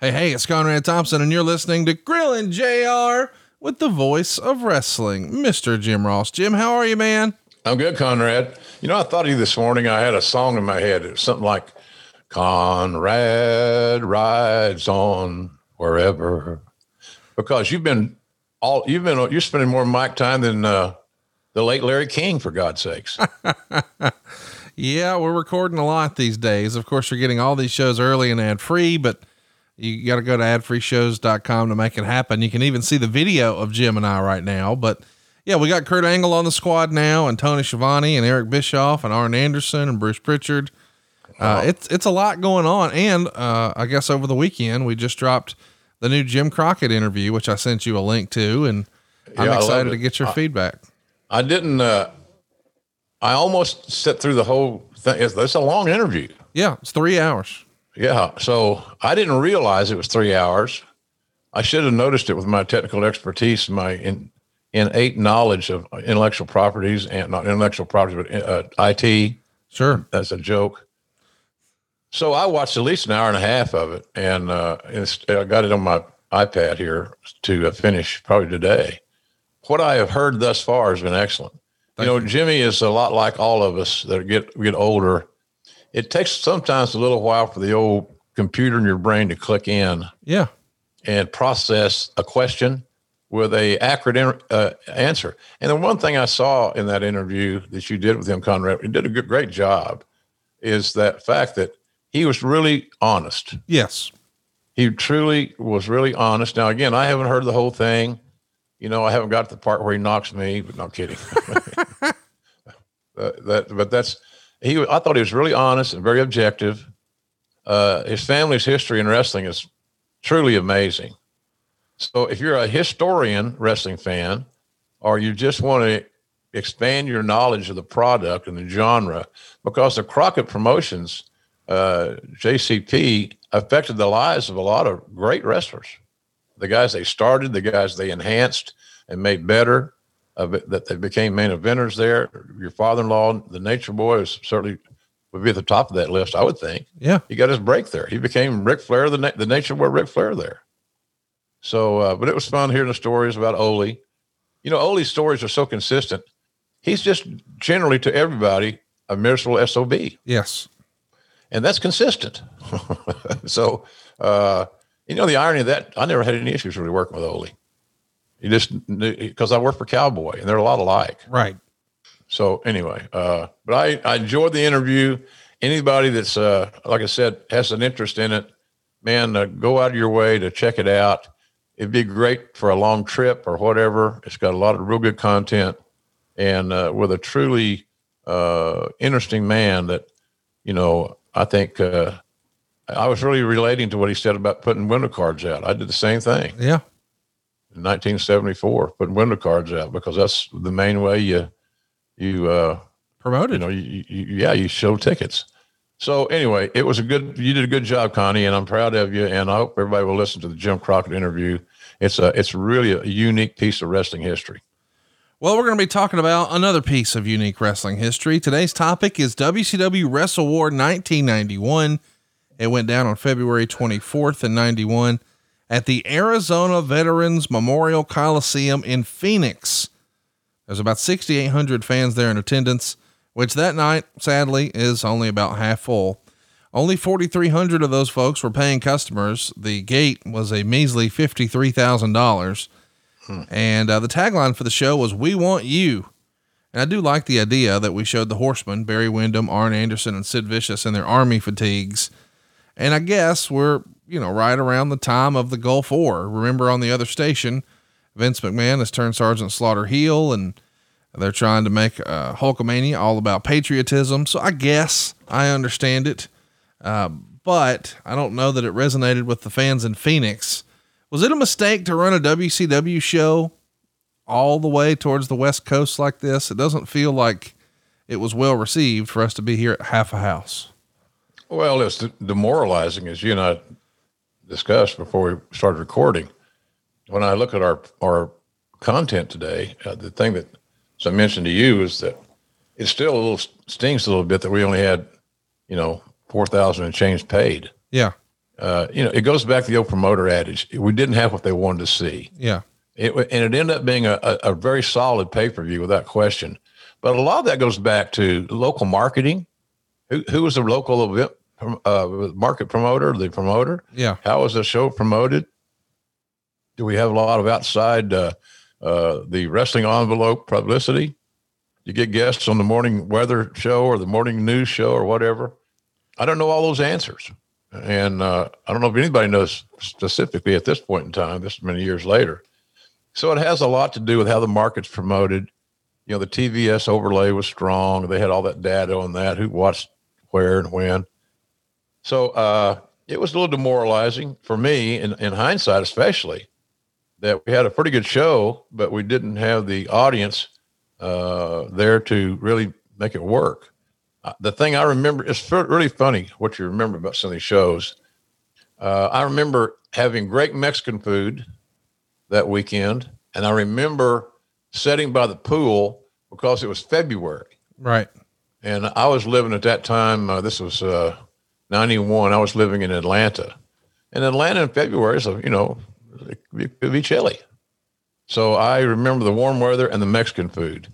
Hey, hey, it's Conrad Thompson, and you're listening to Grillin' JR with the voice of wrestling, Mr. Jim Ross. Jim, how are you, man? I'm good, Conrad. You know, I thought of you this morning. I had a song in my head. It was something like Conrad rides on wherever. Because you've been all you've been you're spending more mic time than uh, the late Larry King, for God's sakes. yeah, we're recording a lot these days. Of course, you're getting all these shows early and ad free, but you got to go to adfreeshows.com to make it happen. You can even see the video of Jim and I right now. But yeah, we got Kurt Angle on the squad now, and Tony Schiavone, and Eric Bischoff, and Arn Anderson, and Bruce Pritchard. Uh, it's it's a lot going on, and uh, I guess over the weekend we just dropped the new Jim Crockett interview, which I sent you a link to, and I'm excited to get your I- feedback. I didn't. Uh, I almost sit through the whole thing. It's, it's a long interview. Yeah, it's three hours. Yeah. So I didn't realize it was three hours. I should have noticed it with my technical expertise, my in, innate knowledge of intellectual properties and not intellectual properties, but uh, IT. Sure. That's a joke. So I watched at least an hour and a half of it, and uh, I got it on my iPad here to uh, finish probably today. What I have heard thus far has been excellent. Thank you know, you. Jimmy is a lot like all of us that get get older. It takes sometimes a little while for the old computer in your brain to click in Yeah. and process a question with a accurate in- uh, answer. And the one thing I saw in that interview that you did with him, Conrad, you did a good, great job, is that fact that he was really honest. Yes. He truly was really honest. Now, again, I haven't heard the whole thing. You know, I haven't got to the part where he knocks me, but no kidding. Uh, that, but that's he. I thought he was really honest and very objective. Uh, his family's history in wrestling is truly amazing. So, if you're a historian wrestling fan, or you just want to expand your knowledge of the product and the genre, because the Crockett Promotions, uh, JCP, affected the lives of a lot of great wrestlers. The guys they started, the guys they enhanced and made better, of it, that they became main eventers there. Your father-in-law, the Nature Boy, is certainly would be at the top of that list, I would think. Yeah. He got his break there. He became Ric Flair, the na- the Nature Boy, Ric Flair there. So, uh, but it was fun hearing the stories about Ole. You know, Ole's stories are so consistent. He's just generally to everybody a miserable sob, Yes. and that's consistent. so, uh, you know, the irony of that, I never had any issues really working with Ole. He just because I work for Cowboy, and they're a lot alike. Right. So anyway, uh, but I, I enjoyed the interview. Anybody that's uh, like I said has an interest in it, man, uh, go out of your way to check it out. It'd be great for a long trip or whatever. It's got a lot of real good content, and uh, with a truly uh, interesting man that you know I think uh, I was really relating to what he said about putting window cards out. I did the same thing Yeah. In 1974, putting window cards out because that's the main way you you uh, Promoted. you know, you, you, yeah, you show tickets. So anyway, it was a good. You did a good job, Connie, and I'm proud of you. And I hope everybody will listen to the Jim Crockett interview. It's a it's really a unique piece of wrestling history. Well, we're going to be talking about another piece of unique wrestling history. Today's topic is WCW Wrestle War 1991. It went down on February 24th in 91 at the Arizona Veterans Memorial Coliseum in Phoenix. There's about 6,800 fans there in attendance, which that night, sadly, is only about half full. Only 4,300 of those folks were paying customers. The gate was a measly $53,000. Hmm. And uh, the tagline for the show was "We want you." And I do like the idea that we showed the Horsemen, Barry Windham, Arn Anderson, and Sid Vicious in their army fatigues. And I guess we're, you know, right around the time of the Gulf War. Remember on the other station, Vince McMahon has turned Sergeant Slaughter heel and they're trying to make uh, Hulkamania all about patriotism. So I guess I understand it. Uh, but I don't know that it resonated with the fans in Phoenix was it a mistake to run a WCW show all the way towards the West Coast like this? It doesn't feel like it was well received for us to be here at half a house. Well, it's demoralizing, as you and I discussed before we started recording. When I look at our our content today, uh, the thing that, as I mentioned to you, is that it still a little stings a little bit that we only had, you know, four thousand and change paid. Yeah uh, you know, it goes back to the old promoter adage. We didn't have what they wanted to see. Yeah. It, and it ended up being a, a, a very solid pay per view without question. But a lot of that goes back to local marketing. Who, who was the local event uh, market promoter, the promoter? Yeah. How was the show promoted? Do we have a lot of outside uh, uh, the wrestling envelope publicity? You get guests on the morning weather show or the morning news show or whatever. I don't know all those answers. And uh, I don't know if anybody knows specifically at this point in time, this many years later. So it has a lot to do with how the market's promoted. You know, the TVS overlay was strong. They had all that data on that, who watched where and when. So uh, it was a little demoralizing for me, in, in hindsight, especially, that we had a pretty good show, but we didn't have the audience uh, there to really make it work the thing I remember, it's really funny what you remember about some of these shows. Uh, I remember having great Mexican food that weekend, and I remember sitting by the pool because it was February. Right. And I was living at that time, uh, this was uh, 91, I was living in Atlanta. And Atlanta in February is, you know, it could be chilly. So I remember the warm weather and the Mexican food.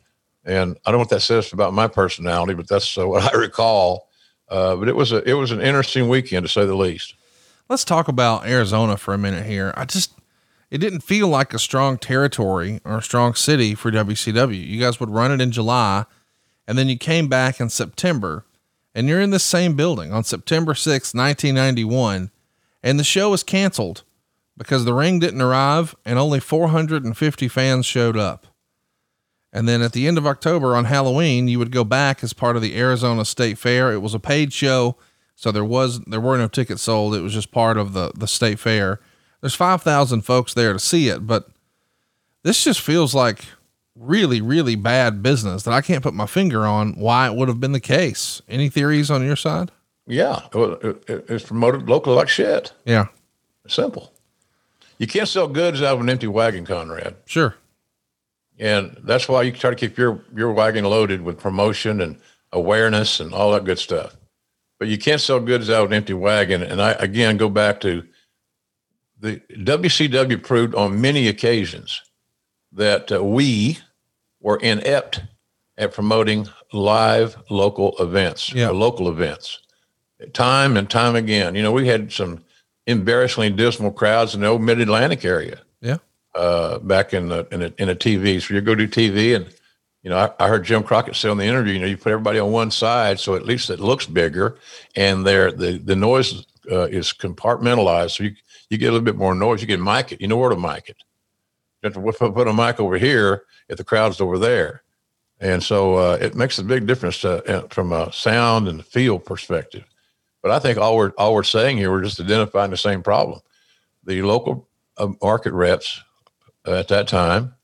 And I don't know what that says about my personality, but that's uh, what I recall. Uh, but it was a it was an interesting weekend to say the least. Let's talk about Arizona for a minute here. I just it didn't feel like a strong territory or a strong city for WCW. You guys would run it in July, and then you came back in September, and you're in the same building on September 6th, 1991, and the show was canceled because the ring didn't arrive and only 450 fans showed up. And then at the end of October on Halloween, you would go back as part of the Arizona State Fair. It was a paid show, so there was there were no tickets sold. It was just part of the the state fair. There's 5,000 folks there to see it, but this just feels like really really bad business that I can't put my finger on why it would have been the case. Any theories on your side? Yeah, it it's promoted locally like shit. Yeah. Simple. You can't sell goods out of an empty wagon, Conrad. Sure. And that's why you try to keep your, your wagon loaded with promotion and awareness and all that good stuff. But you can't sell goods out of an empty wagon. And I, again, go back to the WCW proved on many occasions that uh, we were inept at promoting live local events, yeah. local events, time and time again. You know, we had some embarrassingly dismal crowds in the old Mid Atlantic area uh, back in the in a, in a TV. So you go do TV, and you know I, I, heard Jim Crockett say on the interview, you know, you put everybody on one side, so at least it looks bigger, and there the the noise uh, is compartmentalized, so you you get a little bit more noise. You can mic it. You know where to mic it. You have to put a mic over here if the crowd's over there, and so uh, it makes a big difference to, uh, from a sound and feel perspective. But I think all we're all we're saying here, we're just identifying the same problem. The local uh, market reps at that time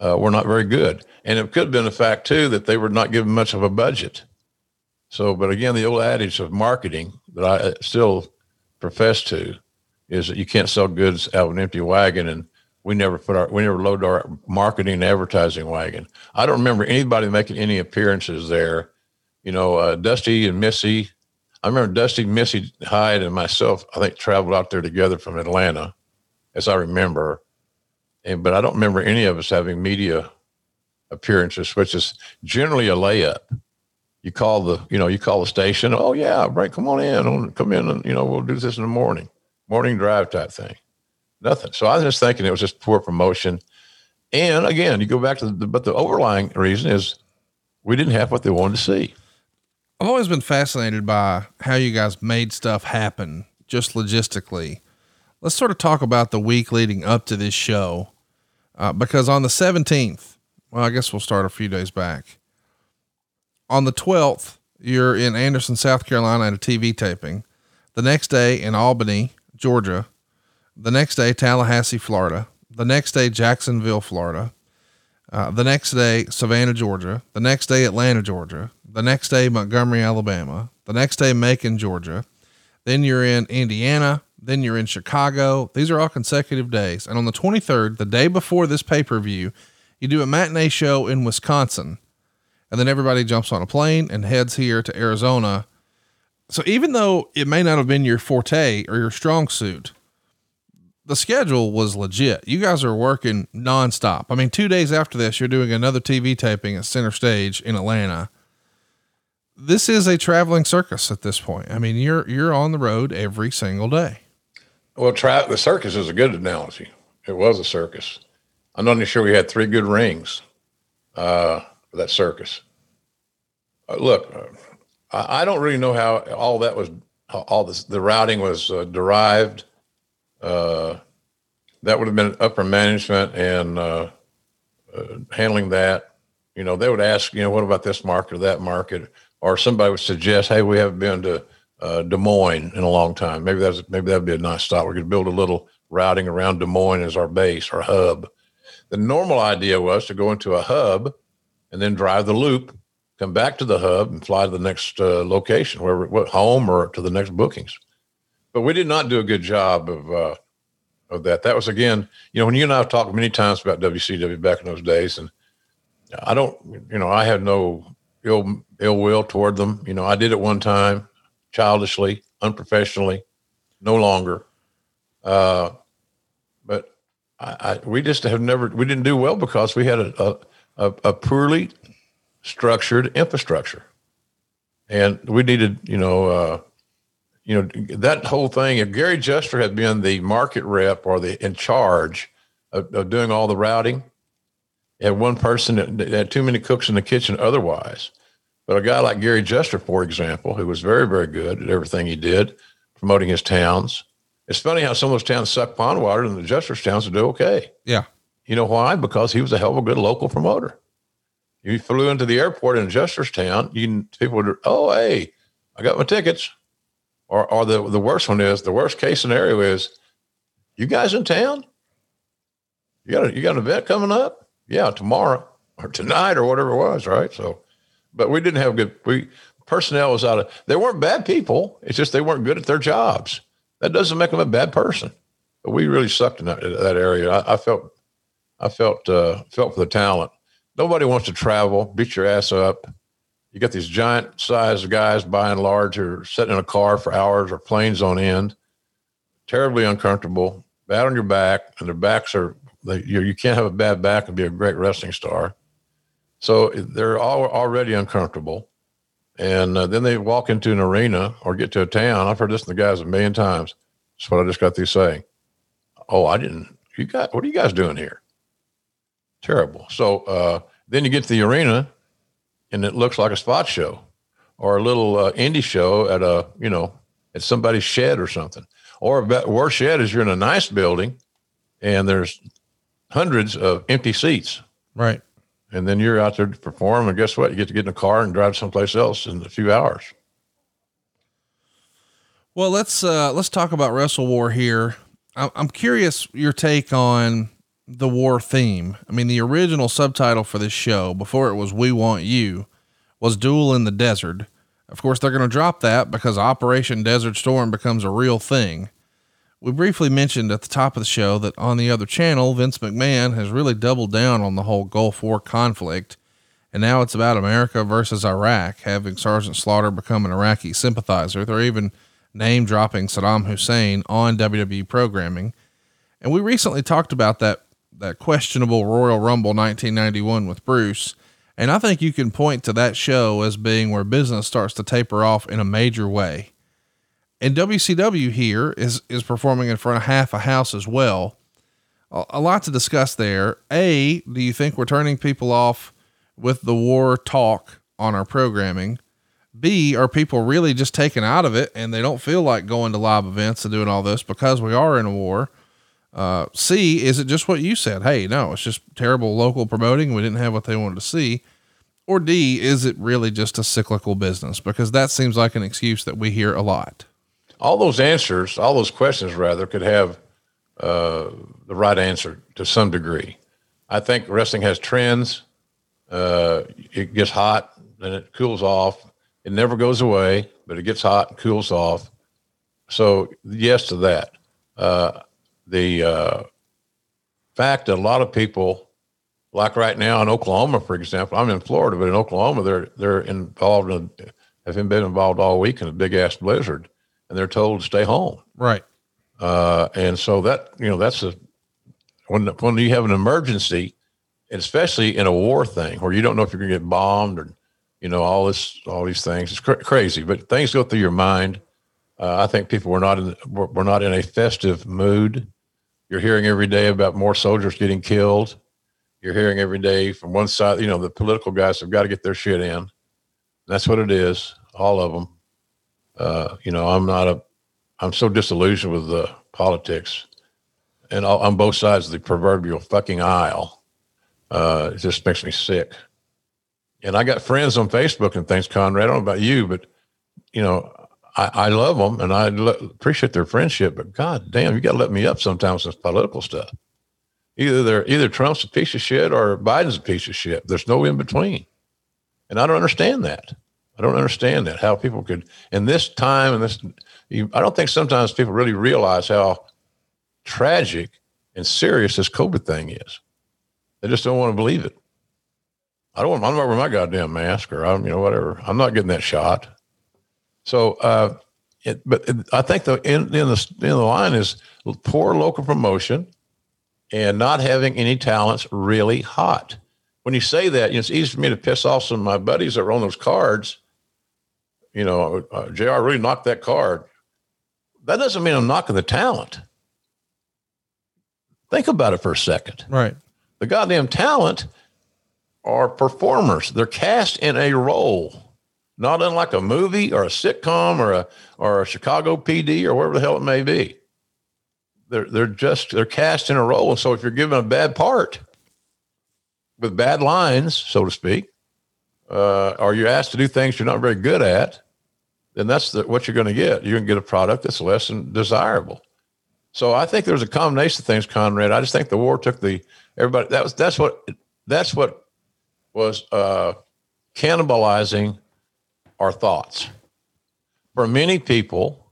uh, were not very good. And it could have been the fact, too, that they were not given much of a budget. So, but again, the old adage of marketing that I uh, still profess to is that you can't sell goods out of an empty wagon. And we never put our, we never load our marketing advertising wagon. I don't remember anybody making any appearances there. You know, uh, Dusty and Missy. I remember Dusty, Missy Hyatt, and myself. I think traveled out there together from Atlanta, as I remember. And but I don't remember any of us having media appearances, which is generally a layup you call the you know you call the station oh yeah right come on in come in and you know we'll do this in the morning morning drive type thing nothing so i was just thinking it was just poor promotion and again you go back to the but the overlying reason is we didn't have what they wanted to see i've always been fascinated by how you guys made stuff happen just logistically let's sort of talk about the week leading up to this show uh, because on the 17th well i guess we'll start a few days back on the 12th, you're in Anderson, South Carolina at a TV taping. The next day in Albany, Georgia. The next day, Tallahassee, Florida. The next day, Jacksonville, Florida. Uh, the next day, Savannah, Georgia. The next day, Atlanta, Georgia. The next day, Montgomery, Alabama. The next day, Macon, Georgia. Then you're in Indiana. Then you're in Chicago. These are all consecutive days. And on the 23rd, the day before this pay per view, you do a matinee show in Wisconsin and then everybody jumps on a plane and heads here to Arizona. So even though it may not have been your forte or your strong suit, the schedule was legit. You guys are working nonstop. I mean, two days after this, you're doing another TV taping at Center Stage in Atlanta. This is a traveling circus at this point. I mean, you're you're on the road every single day. Well, tra- the circus is a good analogy. It was a circus. I'm not even sure we had three good rings. Uh, that circus. Uh, look, uh, I, I, don't really know how all that was, all this, the routing was uh, derived. Uh, that would have been upper management and uh, uh, handling that. You know, they would ask, you know, what about this market or that market? Or somebody would suggest, hey, we haven't been to uh, Des Moines in a long time. Maybe that's maybe that'd be a nice stop. We could build a little routing around Des Moines as our base, our hub. The normal idea was to go into a hub and then drive the loop, come back to the hub, and fly to the next uh, location, wherever, what, home or to the next bookings. But we did not do a good job of uh, of that. That was again, you know, when you and I have talked many times about WCW back in those days, and I don't, you know, I had no ill ill will toward them. You know, I did it one time, childishly, unprofessionally, no longer. Uh, but I, I, we just have never we didn't do well because we had a, a a, a poorly structured infrastructure. And we needed, you know, uh, you know, that whole thing. If Gary Juster had been the market rep or the in charge of, of doing all the routing, had one person that had too many cooks in the kitchen otherwise. But a guy like Gary Juster, for example, who was very, very good at everything he did, promoting his towns. It's funny how some of those towns suck pond water and the Juster's towns would do okay. Yeah. You know why? Because he was a hell of a good local promoter. You flew into the airport in Justerstown, you people would, oh, hey, I got my tickets. Or, or the, the worst one is the worst case scenario is, you guys in town? You got a, you got an event coming up? Yeah, tomorrow or tonight or whatever it was, right? So, but we didn't have good. We personnel was out of. They weren't bad people. It's just they weren't good at their jobs. That doesn't make them a bad person. But we really sucked in that, that area. I, I felt I felt uh, felt for the talent. Nobody wants to travel, beat your ass up. You got these giant sized guys by and large who are sitting in a car for hours or planes on end, terribly uncomfortable, bad on your back, and their backs are they, you, you can't have a bad back and be a great wrestling star. So they're all already uncomfortable. And uh, then they walk into an arena or get to a town. I've heard this from the guys a million times. That's what I just got these saying. Oh, I didn't. You got what are you guys doing here? terrible. So uh, then you get to the arena, and it looks like a spot show or a little uh, indie show at a you know at somebody's shed or something. Or a worse shed is you're in a nice building, and there's hundreds of empty seats. Right. And then you're out there to perform, and guess what? You get to get in a car and drive someplace else in a few hours. Well, let's uh, let's talk about Wrestle War here. I'm curious your take on the war theme. I mean, the original subtitle for this show before it was "We Want You" was "Duel in the Desert," Of course, they're going to drop that because Operation Desert Storm becomes a real thing. We briefly mentioned at the top of the show that on the other channel, Vince McMahon has really doubled down on the whole Gulf War conflict. And now it's about America versus Iraq, having Sergeant Slaughter become an Iraqi sympathizer. They're even name dropping Saddam Hussein on WWE programming. And we recently talked about that, that questionable Royal Rumble 1991 with Bruce. And I think you can point to that show as being where business starts to taper off in a major way. And WCW here is is performing in front of half a house as well. A, a lot to discuss there. A, do you think we're turning people off with the war talk on our programming? B, are people really just taken out of it and they don't feel like going to live events and doing all this because we are in a war? Uh, C, is it just what you said? Hey, no, it's just terrible local promoting. We didn't have what they wanted to see. Or D, is it really just a cyclical business? Because that seems like an excuse that we hear a lot. All those answers, all those questions, rather, could have uh, the right answer to some degree. I think wrestling has trends. Uh, it gets hot, then it cools off. It never goes away, but it gets hot and cools off. So, yes to that. Uh, the uh, fact that a lot of people, like right now in Oklahoma, for example, I'm in Florida, but in Oklahoma, they're they're involved in have been involved all week in a big ass blizzard, and they're told to stay home. Right. Uh, and so that you know that's a when when you have an emergency, especially in a war thing where you don't know if you're going to get bombed or you know all this all these things. It's cr- crazy, but things go through your mind. Uh, I think people were not in were, were not in a festive mood. You're hearing every day about more soldiers getting killed. You're hearing every day from one side, you know, the political guys have got to get their shit in. That's what it is, all of them. Uh, you know, I'm not a, I'm so disillusioned with the politics, and all, on both sides of the proverbial fucking aisle. Uh, it just makes me sick. And I got friends on Facebook and things, Conrad. I don't know about you, but you know, I, I love them and I appreciate their friendship, but God damn, you got to let me up sometimes with political stuff. Either they're either Trump's a piece of shit or Biden's a piece of shit. There's no in between, and I don't understand that. I don't understand that how people could in this time and this. You, I don't think sometimes people really realize how tragic and serious this COVID thing is. They just don't want to believe it. I don't. I'm not wearing my goddamn mask or I'm, you know, whatever. I'm not getting that shot. So, uh, it, but it, I think the in, in the in the line is poor local promotion and not having any talents really hot. When you say that, you know, it's easy for me to piss off some of my buddies that are on those cards. You know, uh, Jr. really knocked that card. That doesn't mean I'm knocking the talent. Think about it for a second. Right. The goddamn talent are performers. They're cast in a role not unlike a movie or a sitcom or a or a Chicago PD or whatever the hell it may be. They're they're just they're cast in a role, and so if you're given a bad part with bad lines, so to speak, uh, or you're asked to do things you're not very good at, then that's the, what you're going to get. You're going to get a product that's less than desirable. So I think there's a combination of things, Conrad. I just think the war took the everybody. That was that's what that's what was uh, cannibalizing our thoughts. For many people,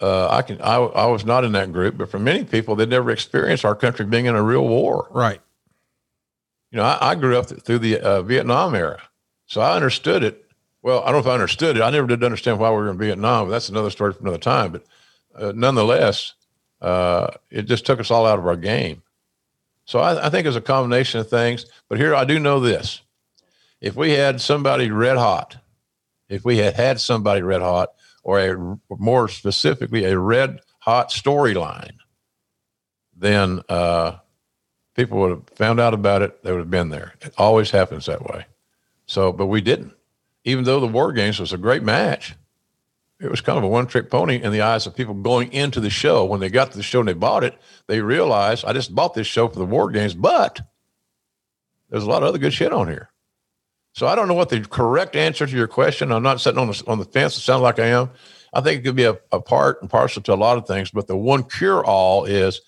uh, I can I, I was not in that group, but for many people, they never experienced our country being in a real war. Right. You know, I, I grew up through the uh, Vietnam era, so I understood it. Well, I don't know if I understood it. I never did understand why we were in Vietnam, but that's another story for another time. But uh, nonetheless, uh, it just took us all out of our game. So I, I think it's a combination of things. But here I do know this: if we had somebody red hot if we had had somebody red hot or a more specifically a red hot storyline, then uh, people would have found out about it. They would have been there. It always happens that way. So, but we didn't. Even though the War Games was a great match, it was kind of a one trick pony in the eyes of people going into the show. When they got to the show and they bought it, they realized I just bought this show for the War Games, but there's a lot of other good shit on here. So I don't know what the correct answer to your question. I'm not sitting on the on the fence. It sounds like I am. I think it could be a, a part and parcel to a lot of things, but the one cure all is,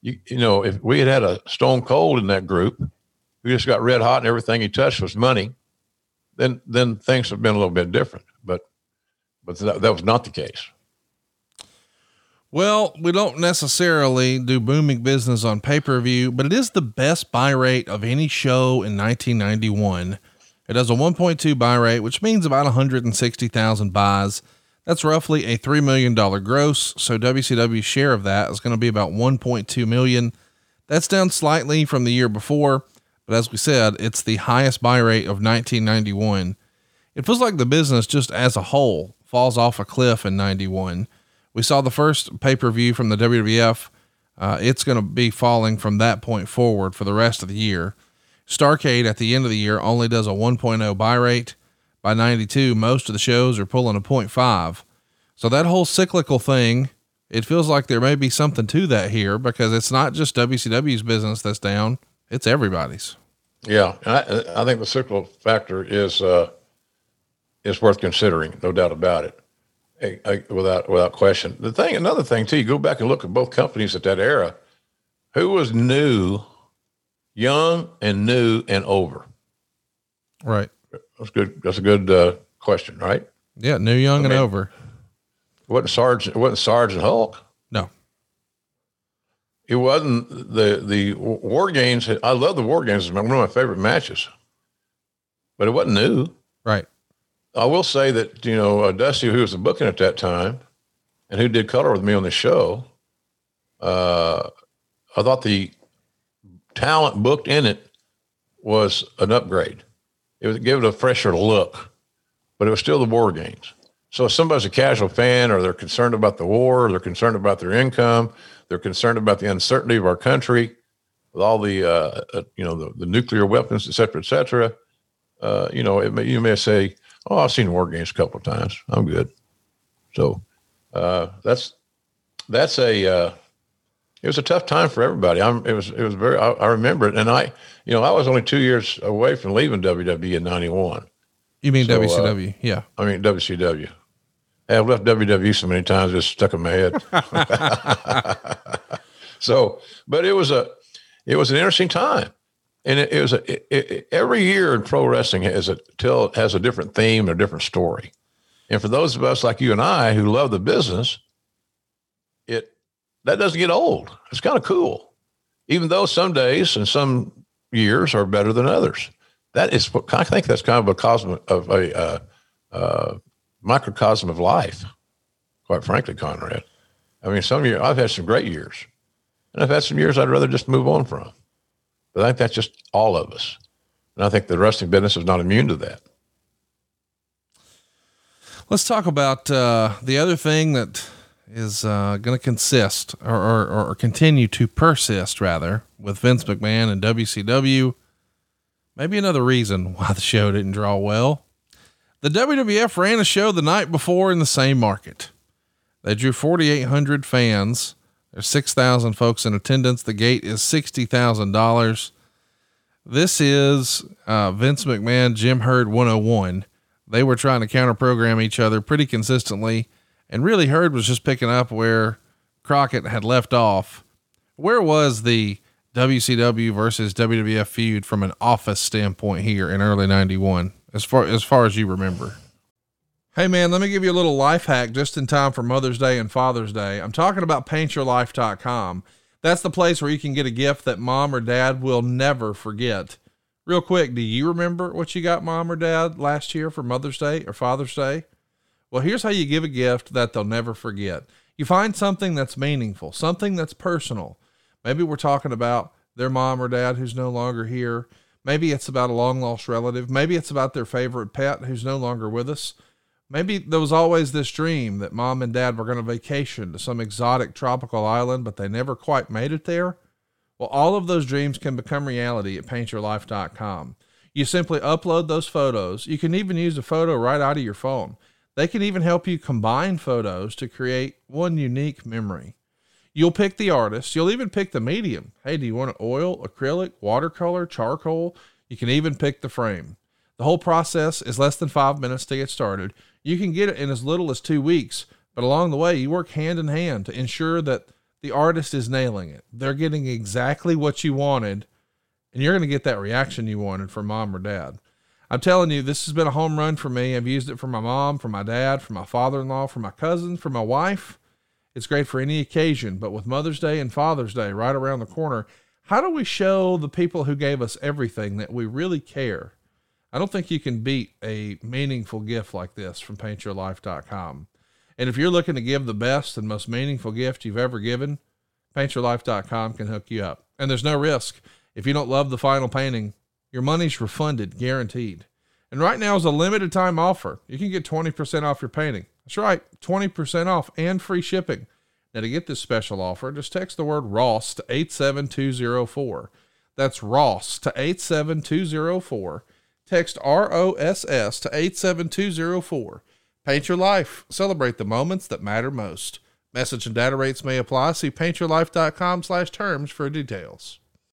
you you know, if we had had a Stone Cold in that group, who just got red hot and everything he touched was money, then then things have been a little bit different. But but that, that was not the case. Well, we don't necessarily do booming business on pay per view, but it is the best buy rate of any show in 1991. It has a 1.2 buy rate, which means about 160,000 buys. That's roughly a $3 million gross. So WCW's share of that is going to be about 1.2 million. That's down slightly from the year before, but as we said, it's the highest buy rate of 1991. It feels like the business just as a whole falls off a cliff in 91. We saw the first pay per view from the WWF. Uh, it's going to be falling from that point forward for the rest of the year. Starcade at the end of the year only does a 1.0 buy rate. By 92, most of the shows are pulling a 0.5. So that whole cyclical thing, it feels like there may be something to that here because it's not just WCW's business that's down, it's everybody's. Yeah, I, I think the cyclical factor is uh, is worth considering, no doubt about it without without question. The thing, another thing too, you go back and look at both companies at that era. Who was new, young and new and over? Right. That's good. That's a good uh, question, right? Yeah, new, young, I mean, and over. It wasn't Sergeant. Wasn't Sergeant Hulk. No. It wasn't the the war games. I love the war games. It's one of my favorite matches. But it wasn't new. Right. I will say that you know uh, Dusty, who was the booking at that time, and who did color with me on the show, uh, I thought the talent booked in it was an upgrade. It would give it a fresher look, but it was still the war games. So if somebody's a casual fan, or they're concerned about the war, they're concerned about their income, they're concerned about the uncertainty of our country with all the uh, uh, you know the, the, nuclear weapons, et cetera, et cetera. Uh, you know, may, you may say Oh, I've seen war games a couple of times. I'm good. So uh, that's that's a uh, it was a tough time for everybody. I'm it was it was very I, I, remember it, and I you know I was only two years away from leaving WWE in '91. You mean so, WCW? Uh, yeah. I mean WCW. I've left WWE so many times, it's stuck in my head. so, but it was a it was an interesting time and it, it was a, it, it, every year in pro wrestling has a tell has a different theme or a different story. And for those of us like you and I who love the business, that doesn't get old. It's kind of cool, even though some days and some years are better than others. That is, I think that's kind of a cosm of a uh, uh, microcosm of life. Quite frankly, Conrad. I mean, some years I've had some great years, and I've had some years I'd rather just move on from. But I think that's just all of us. And I think the wrestling business is not immune to that. Let's talk about uh, the other thing that is uh, going to consist or, or, or, continue to persist, rather, with Vince McMahon and WCW. Maybe another reason why the show didn't draw well. The WWF ran a show the night before in the same market. They drew 4,800 fans there's 6,000 folks in attendance. The gate is $60,000. This is uh, Vince McMahon, Jim Herd 101. They were trying to counter program each other pretty consistently. And really, Herd was just picking up where Crockett had left off. Where was the WCW versus WWF feud from an office standpoint here in early 91, as far, as far as you remember? Hey man, let me give you a little life hack just in time for Mother's Day and Father's Day. I'm talking about paintyourlife.com. That's the place where you can get a gift that mom or dad will never forget. Real quick, do you remember what you got mom or dad last year for Mother's Day or Father's Day? Well, here's how you give a gift that they'll never forget. You find something that's meaningful, something that's personal. Maybe we're talking about their mom or dad who's no longer here. Maybe it's about a long lost relative. Maybe it's about their favorite pet who's no longer with us. Maybe there was always this dream that mom and dad were going to vacation to some exotic tropical island, but they never quite made it there. Well, all of those dreams can become reality at paintyourlife.com. You simply upload those photos. You can even use a photo right out of your phone. They can even help you combine photos to create one unique memory. You'll pick the artist. You'll even pick the medium. Hey, do you want oil, acrylic, watercolor, charcoal? You can even pick the frame. The whole process is less than five minutes to get started. You can get it in as little as two weeks, but along the way, you work hand in hand to ensure that the artist is nailing it. They're getting exactly what you wanted, and you're going to get that reaction you wanted from mom or dad. I'm telling you, this has been a home run for me. I've used it for my mom, for my dad, for my father in law, for my cousins, for my wife. It's great for any occasion, but with Mother's Day and Father's Day right around the corner, how do we show the people who gave us everything that we really care? I don't think you can beat a meaningful gift like this from paintyourlife.com. And if you're looking to give the best and most meaningful gift you've ever given, paintyourlife.com can hook you up. And there's no risk. If you don't love the final painting, your money's refunded, guaranteed. And right now is a limited time offer. You can get 20% off your painting. That's right, 20% off and free shipping. Now, to get this special offer, just text the word Ross to 87204. That's Ross to 87204. Text R O S S to 87204. Paint your life. Celebrate the moments that matter most. Message and data rates may apply. See paintyourlife.com slash terms for details.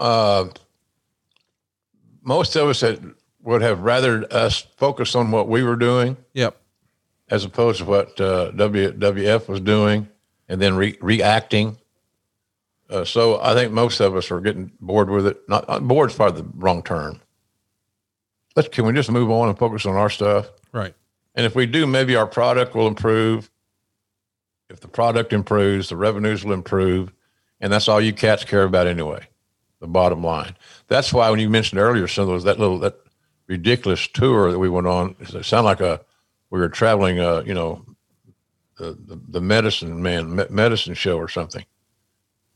Uh, most of us had, would have rather us focus on what we were doing Yep. as opposed to what uh, WWF was doing and then re- reacting. Uh, so I think most of us are getting bored with it. Not uh, bored's probably the wrong term. Let's can we just move on and focus on our stuff? Right. And if we do, maybe our product will improve. If the product improves, the revenues will improve, and that's all you cats care about anyway. The bottom line. That's why when you mentioned earlier some of those that little that ridiculous tour that we went on, it sounded like a we were traveling, uh, you know, the, the, the medicine man me- medicine show or something.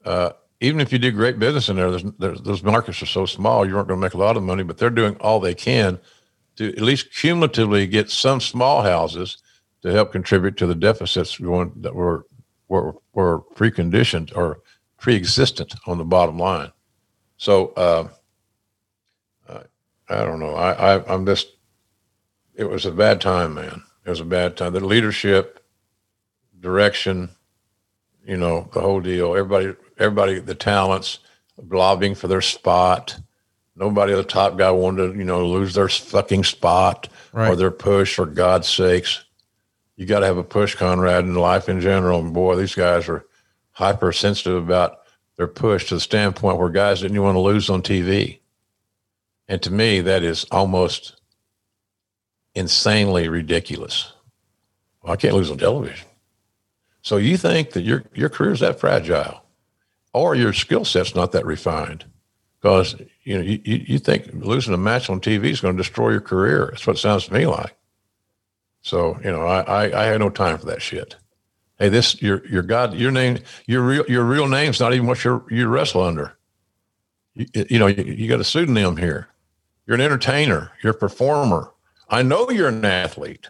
Uh, even if you do great business in there, there's, there's, those markets are so small, you aren't going to make a lot of money. But they're doing all they can to at least cumulatively get some small houses to help contribute to the deficits going that were were were preconditioned or pre-existent on the bottom line. So uh, I, I don't know. I, I I'm just it was a bad time, man. It was a bad time. The leadership, direction, you know, the whole deal. Everybody, everybody, the talents, lobbying for their spot. Nobody, the top guy, wanted to, you know, lose their fucking spot or their push. For God's sakes, you got to have a push, Conrad, in life in general. And boy, these guys are hypersensitive about their push to the standpoint where guys didn't want to lose on TV. And to me, that is almost insanely ridiculous. Well, I can't lose on television. So you think that your your career is that fragile, or your skill set's not that refined, because you know you, you you think losing a match on TV is going to destroy your career. That's what it sounds to me like. So you know, I, I I had no time for that shit. Hey, this your your God your name your real your real name's not even what you you wrestle under. You, you know you, you got a pseudonym here. You're an entertainer. You're a performer. I know you're an athlete,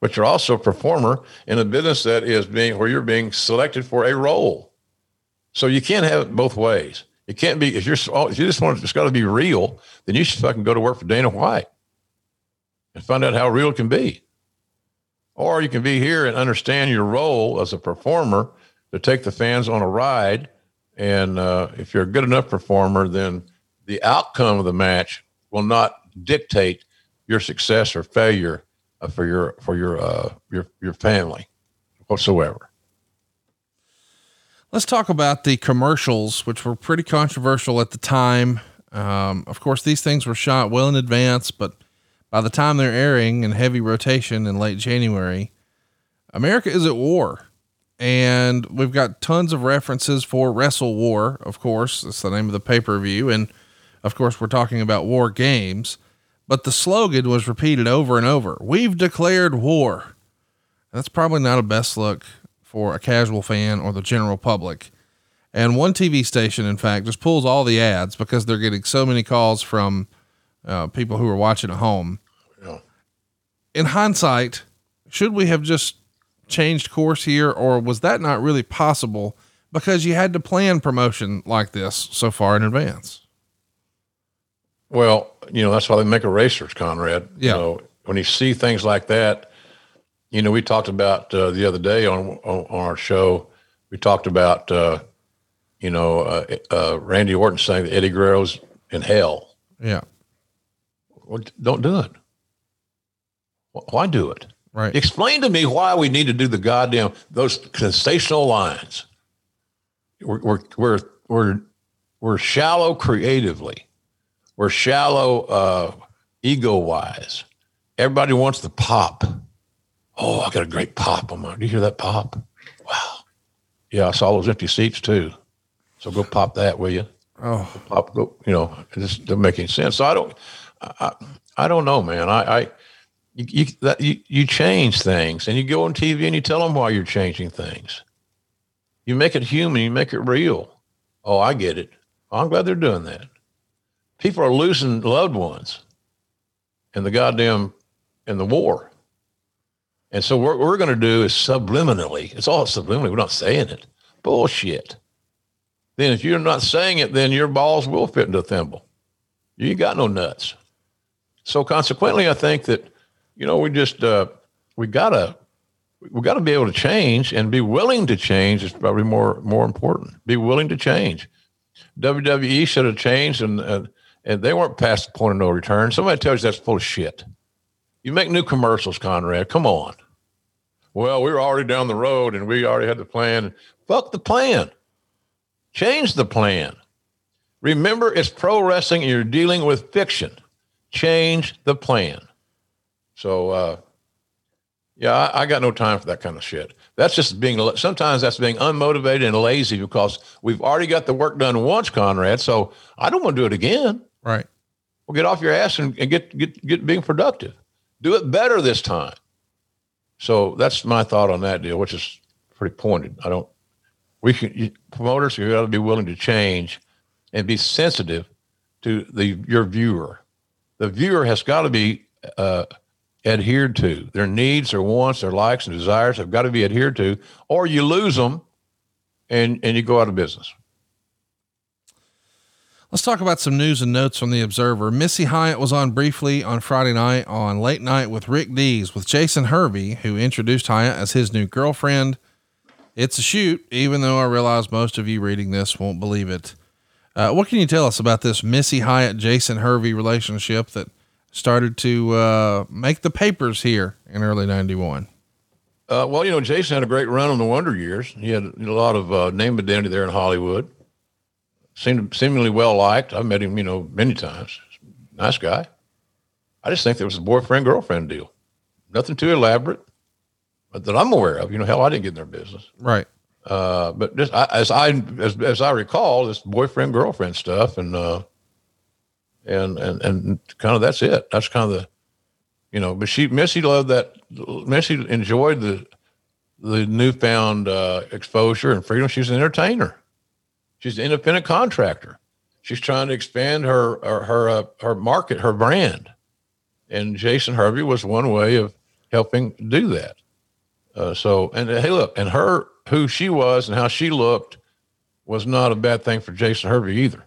but you're also a performer in a business that is being where you're being selected for a role. So you can't have it both ways. It can't be if you're oh, if you just want it's got to be real, then you should fucking go to work for Dana White and find out how real it can be. Or you can be here and understand your role as a performer to take the fans on a ride. And uh, if you're a good enough performer, then the outcome of the match will not dictate your success or failure uh, for your for your uh, your your family whatsoever. Let's talk about the commercials, which were pretty controversial at the time. Um, of course, these things were shot well in advance, but by the time they're airing in heavy rotation in late January, America is at war. And we've got tons of references for Wrestle War, of course. That's the name of the pay per view. And of course, we're talking about war games. But the slogan was repeated over and over We've declared war. That's probably not a best look for a casual fan or the general public. And one TV station, in fact, just pulls all the ads because they're getting so many calls from uh, people who are watching at home. Yeah. In hindsight, should we have just changed course here, or was that not really possible because you had to plan promotion like this so far in advance? Well, you know, that's why they make erasers, Conrad. Yeah. You know, when you see things like that, you know, we talked about uh, the other day on, on on our show. We talked about, uh, you know, uh, uh, Randy Orton saying that Eddie Guerrero's in hell. Yeah. Well, don't do it. Why do it? Right. Explain to me why we need to do the goddamn those sensational lines. We're we're we're we're, we're shallow creatively. We're shallow uh, ego wise. Everybody wants the pop. Oh, I got a great pop on my. Do you hear that pop? Wow. Yeah, I saw those empty seats too. So go pop that, will you? Oh, pop go you know it just doesn't make any sense so i don't i, I don't know man. I i you, you, you you change things and you go on tv and you tell them why you're changing things. You make it human you make it real. Oh i get it. I'm glad they're doing that. People are losing loved ones in the goddamn in the war. And so what we're going to do is subliminally it's all subliminally we're not saying it. Bullshit. Then if you're not saying it, then your balls will fit into a thimble. You ain't got no nuts. So consequently, I think that, you know, we just uh, we gotta we gotta be able to change and be willing to change is probably more more important. Be willing to change. WWE should have changed and uh, and they weren't past the point of no return. Somebody tells you that's full of shit. You make new commercials, Conrad. Come on. Well, we were already down the road and we already had the plan. Fuck the plan. Change the plan. Remember, it's pro wrestling and you're dealing with fiction. Change the plan. So, uh, yeah, I, I got no time for that kind of shit. That's just being, sometimes that's being unmotivated and lazy because we've already got the work done once, Conrad. So I don't want to do it again. right. Well, get off your ass and, and get, get, get being productive. Do it better this time. So that's my thought on that deal, which is pretty pointed. I don't, we can, promoters, you got to be willing to change and be sensitive to the, your viewer. The viewer has got to be, uh, adhered to. Their needs, their wants, their likes and desires have got to be adhered to, or you lose them and, and you go out of business. Let's talk about some news and notes from the Observer. Missy Hyatt was on briefly on Friday night on Late Night with Rick Dees with Jason Hervey, who introduced Hyatt as his new girlfriend. It's a shoot, even though I realize most of you reading this won't believe it. Uh, what can you tell us about this Missy Hyatt Jason Hervey relationship that started to uh, make the papers here in early 91? Uh, well, you know, Jason had a great run on the Wonder Years. He had a lot of uh, name identity there in Hollywood. Seemed seemingly well liked. I met him, you know, many times. Nice guy. I just think there was a boyfriend girlfriend deal. Nothing too elaborate, but that I'm aware of. You know, hell, I didn't get in their business. Right. Uh, but just I, as I as, as I recall, this boyfriend girlfriend stuff, and uh, and and and kind of that's it. That's kind of the, you know. But she Missy loved that. Missy enjoyed the the newfound uh, exposure and freedom. She's an entertainer. She's an independent contractor. She's trying to expand her her her, uh, her market, her brand, and Jason Hervey was one way of helping do that. Uh, so, and hey, look, and her who she was and how she looked was not a bad thing for Jason Hervey either.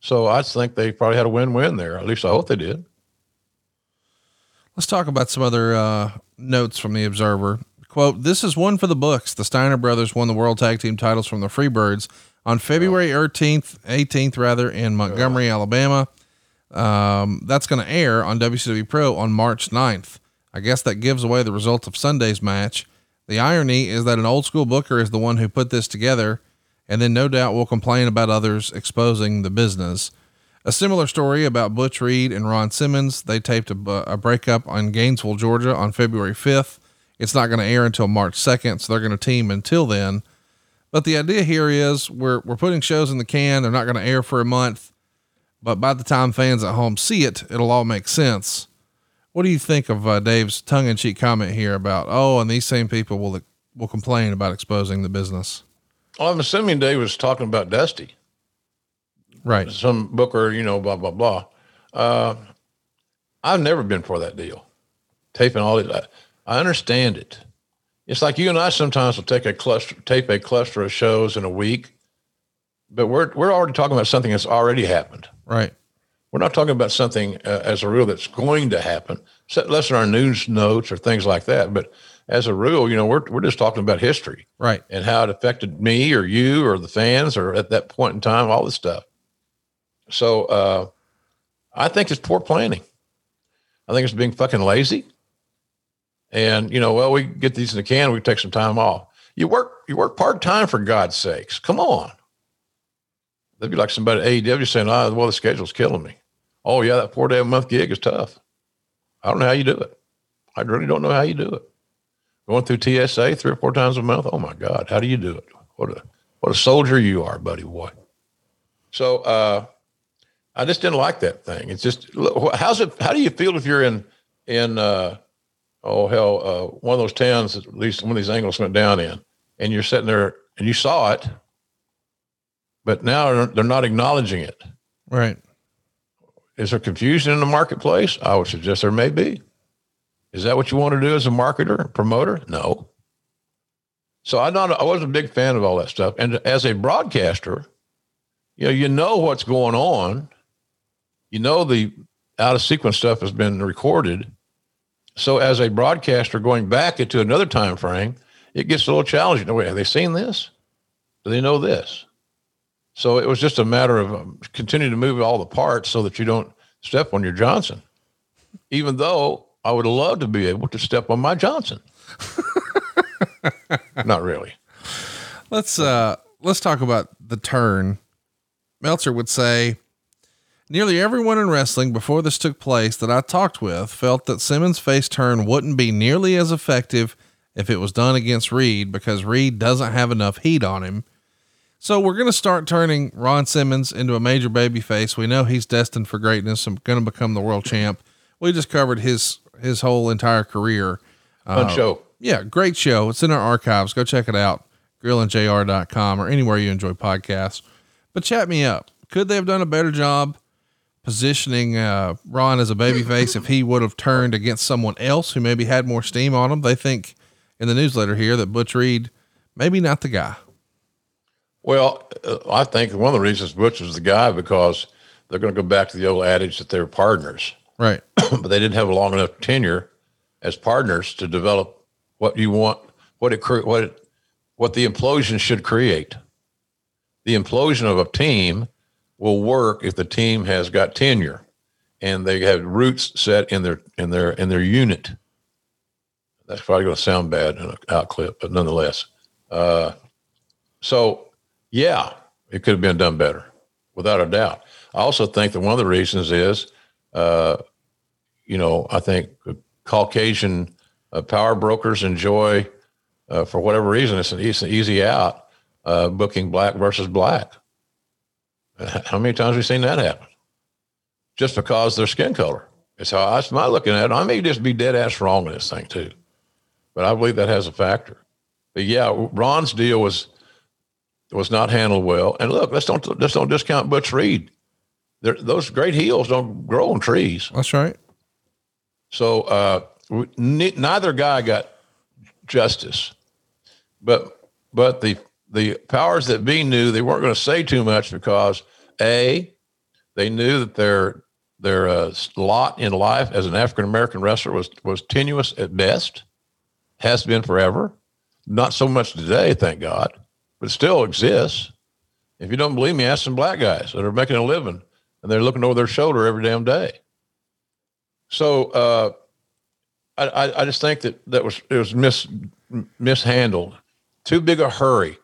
So I think they probably had a win-win there. At least I hope they did. Let's talk about some other uh, notes from the Observer. Quote, this is one for the books. The Steiner brothers won the World Tag Team titles from the Freebirds on February 18th, 18th rather, in Montgomery, Alabama. Um, that's going to air on WCW Pro on March 9th. I guess that gives away the results of Sunday's match. The irony is that an old school booker is the one who put this together and then no doubt will complain about others exposing the business. A similar story about Butch Reed and Ron Simmons. They taped a, a breakup on Gainesville, Georgia on February 5th. It's not going to air until March 2nd, so they're going to team until then. But the idea here is we're, we're putting shows in the can. They're not going to air for a month, but by the time fans at home see it, it'll all make sense. What do you think of uh, Dave's tongue in cheek comment here about, oh, and these same people will, will complain about exposing the business? Well, I'm assuming Dave was talking about Dusty. Right. some booker, you know, blah blah blah. Uh, I've never been for that deal. Taping all it, I, I understand it. It's like you and I sometimes will take a cluster, tape a cluster of shows in a week, but we're we're already talking about something that's already happened. Right. We're not talking about something uh, as a rule that's going to happen, less in our news notes or things like that. But as a rule, you know, we're we're just talking about history, right, and how it affected me or you or the fans or at that point in time, all this stuff. So uh, I think it's poor planning. I think it's being fucking lazy. And you know, well, we get these in the can, we take some time off. You work you work part time for God's sakes. Come on. They'd be like somebody at AEW saying, "Oh, well, the schedule's killing me." Oh yeah, that four day a month gig is tough. I don't know how you do it. I really don't know how you do it. Going through TSA three or four times a month. Oh my God, how do you do it? What a what a soldier you are, buddy boy. So uh, I just didn't like that thing. It's just how's it? How do you feel if you're in in uh, oh hell uh, one of those towns at least one of these angles went down in, and you're sitting there and you saw it, but now they're not acknowledging it. Right. Is there confusion in the marketplace? I would suggest there may be. Is that what you want to do as a marketer, promoter? No. So I not I wasn't a big fan of all that stuff. And as a broadcaster, you know, you know what's going on. You know the out of sequence stuff has been recorded. So as a broadcaster going back into another time frame, it gets a little challenging. Wait, have they seen this? Do they know this? So it was just a matter of um, continuing to move all the parts so that you don't step on your Johnson. Even though I would love to be able to step on my Johnson. Not really. Let's uh let's talk about the turn. Meltzer would say Nearly everyone in wrestling before this took place that I talked with felt that Simmons' face turn wouldn't be nearly as effective if it was done against Reed because Reed doesn't have enough heat on him so we're going to start turning Ron Simmons into a major baby face. We know he's destined for greatness and going to become the world champ. We just covered his his whole entire career. Fun uh, show. Yeah, great show. It's in our archives. Go check it out. GrillingJR.com or anywhere you enjoy podcasts. But chat me up. Could they have done a better job positioning uh, Ron as a babyface if he would have turned against someone else who maybe had more steam on him? They think in the newsletter here that Butch Reed maybe not the guy. Well, uh, I think one of the reasons Butch was the guy because they're going to go back to the old adage that they're partners. Right. but they didn't have a long enough tenure as partners to develop what you want, what it, what it, what the implosion should create. The implosion of a team will work if the team has got tenure and they have roots set in their in their in their unit. That's probably going to sound bad in an out clip, but nonetheless. Uh, so yeah, it could have been done better, without a doubt. I also think that one of the reasons is, uh, you know, I think Caucasian uh, power brokers enjoy, uh, for whatever reason, it's an, easy out uh, booking black versus black. How many times have we seen that happen? Just because their skin color. It's how that's my looking at it. I may just be dead ass wrong in this thing too, but I believe that has a factor. But yeah, Ron's deal was was not handled well. And look, let's don't let's don't discount Butch Reed. They're, those great heels don't grow on trees. That's right. So uh, neither guy got justice, but but the the powers that be knew they weren't going to say too much because a they knew that their their uh, lot in life as an African American wrestler was was tenuous at best, has been forever. Not so much today, thank God but still exists. If you don't believe me, ask some black guys that are making a living and they're looking over their shoulder every damn day. So uh, I, I just think that that was it was mis mishandled. Too big a hurry.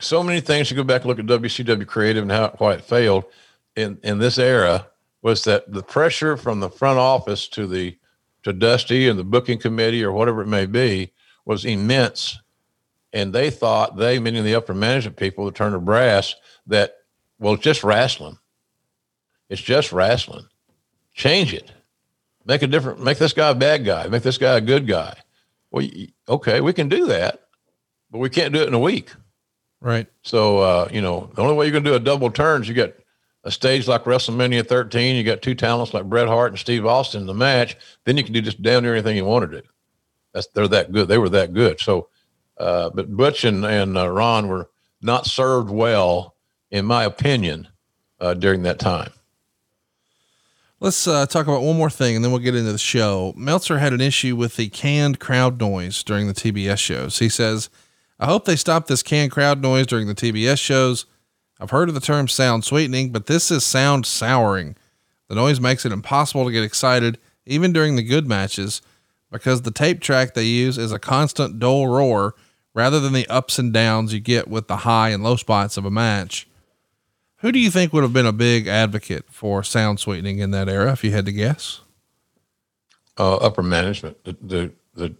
So many things to go back and look at WCW Creative and how why it failed in in this era was that the pressure from the front office to the to Dusty and the booking committee or whatever it may be was immense and they thought they, meaning the upper management people, the Turner brass, that well, it's just wrestling. It's just wrestling. Change it. Make a different. Make this guy a bad guy. Make this guy a good guy. Well, okay, we can do that, but we can't do it in a week. Right. So uh, you know, the only way you're going to do a double turns, you get a stage like WrestleMania 13. You got two talents like Bret Hart and Steve Austin in the match. Then you can do just down near anything you want to do. That's they're that good. They were that good. So uh, but Butch and, and uh, Ron were not served well, in my opinion, uh, during that time. Let's uh, talk about one more thing and then we'll get into the show. Meltzer had an issue with the canned crowd noise during the TBS shows. He says, I hope they stop this canned crowd noise during the TBS shows. I've heard of the term sound sweetening, but this is sound souring. The noise makes it impossible to get excited, even during the good matches, because the tape track they use is a constant dull roar rather than the ups and downs you get with the high and low spots of a match. Who do you think would have been a big advocate for sound sweetening in that era, if you had to guess? Uh, upper management, the, the, the,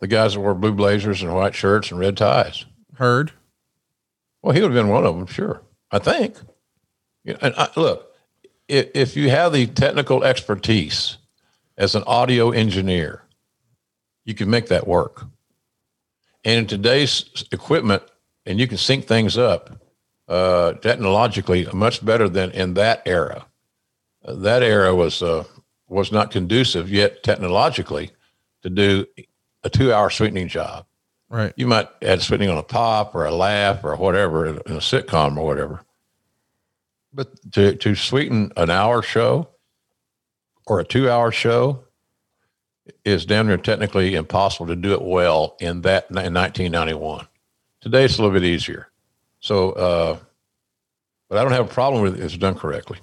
the guys that wore blue blazers and white shirts and red ties. Heard. Well, he would have been one of them, sure. I think. And I, look, if, if you have the technical expertise as an audio engineer, you can make that work. And in today's equipment, and you can sync things up uh, technologically much better than in that era. Uh, that era was uh, was not conducive yet technologically to do a two-hour sweetening job. Right. You might add sweetening on a pop or a laugh or whatever in a sitcom or whatever. But to, to sweeten an hour show or a two hour show is damn near technically impossible to do it well in that in 1991. Today it's a little bit easier. So, uh, but I don't have a problem with it it's done correctly.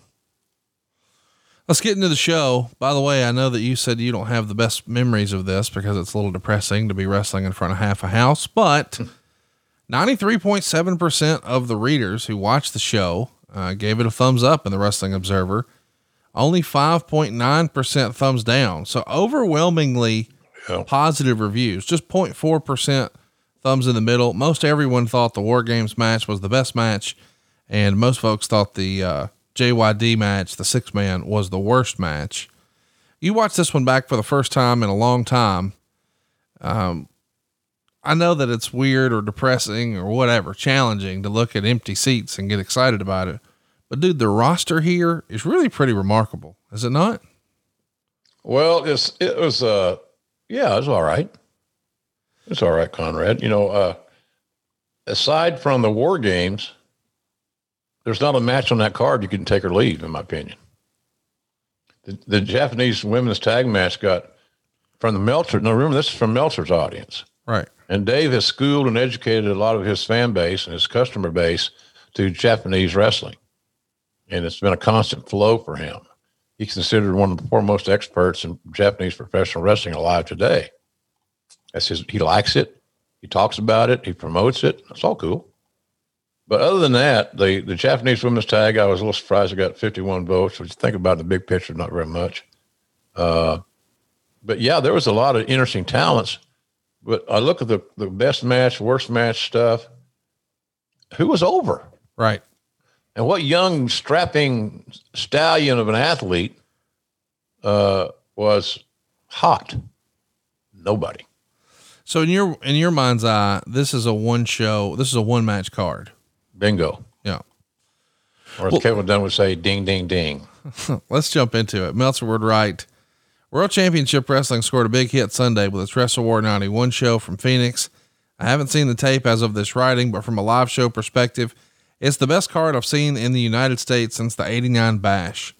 Let's get into the show. By the way, I know that you said you don't have the best memories of this because it's a little depressing to be wrestling in front of half a house, but 93.7% of the readers who watched the show uh, gave it a thumbs up in the Wrestling Observer. Only 5.9% thumbs down. So overwhelmingly Yeah. positive reviews, just 0.4% thumbs in the middle. Most everyone thought the War Games match was the best match, and most folks thought the uh, JYD match, the six man, was the worst match. You watched this one back for the first time in a long time. Um, I know that it's weird or depressing or whatever, challenging to look at empty seats and get excited about it. But dude, the roster here is really pretty remarkable, is it not? Well, it's, it was, uh, yeah, it was all right. It's all right, Conrad. You know, uh, aside from the war games, there's not a match on that card you can take or leave, in my opinion. The, the Japanese women's tag match got from the Meltzer. No, remember this is from Meltzer's audience, Right. and Dave has schooled and educated a lot of his fan base and his customer base to Japanese wrestling, and it's been a constant flow for him. He's considered one of the foremost experts in Japanese professional wrestling alive today. That's his. He likes it. He talks about it. He promotes it. That's all cool. But other than that, the the Japanese women's tag, I was a little surprised I got 51 votes. Which think about the big picture, not very much. Uh, but yeah, there was a lot of interesting talents. But I look at the the best match, worst match stuff. Who was over? Right. And what young strapping stallion of an athlete uh, was hot? Nobody. So in your in your mind's eye, this is a one show. This is a one match card. Bingo. Yeah. Or as Well- Kevin Dunn would say, ding, ding, ding. Let's jump into it. Meltzer would write, World Championship Wrestling scored a big hit Sunday with its Wrestle War 91 show from Phoenix. I haven't seen the tape as of this writing, but from a live show perspective, it's the best card I've seen in the United States since the 89 Bash.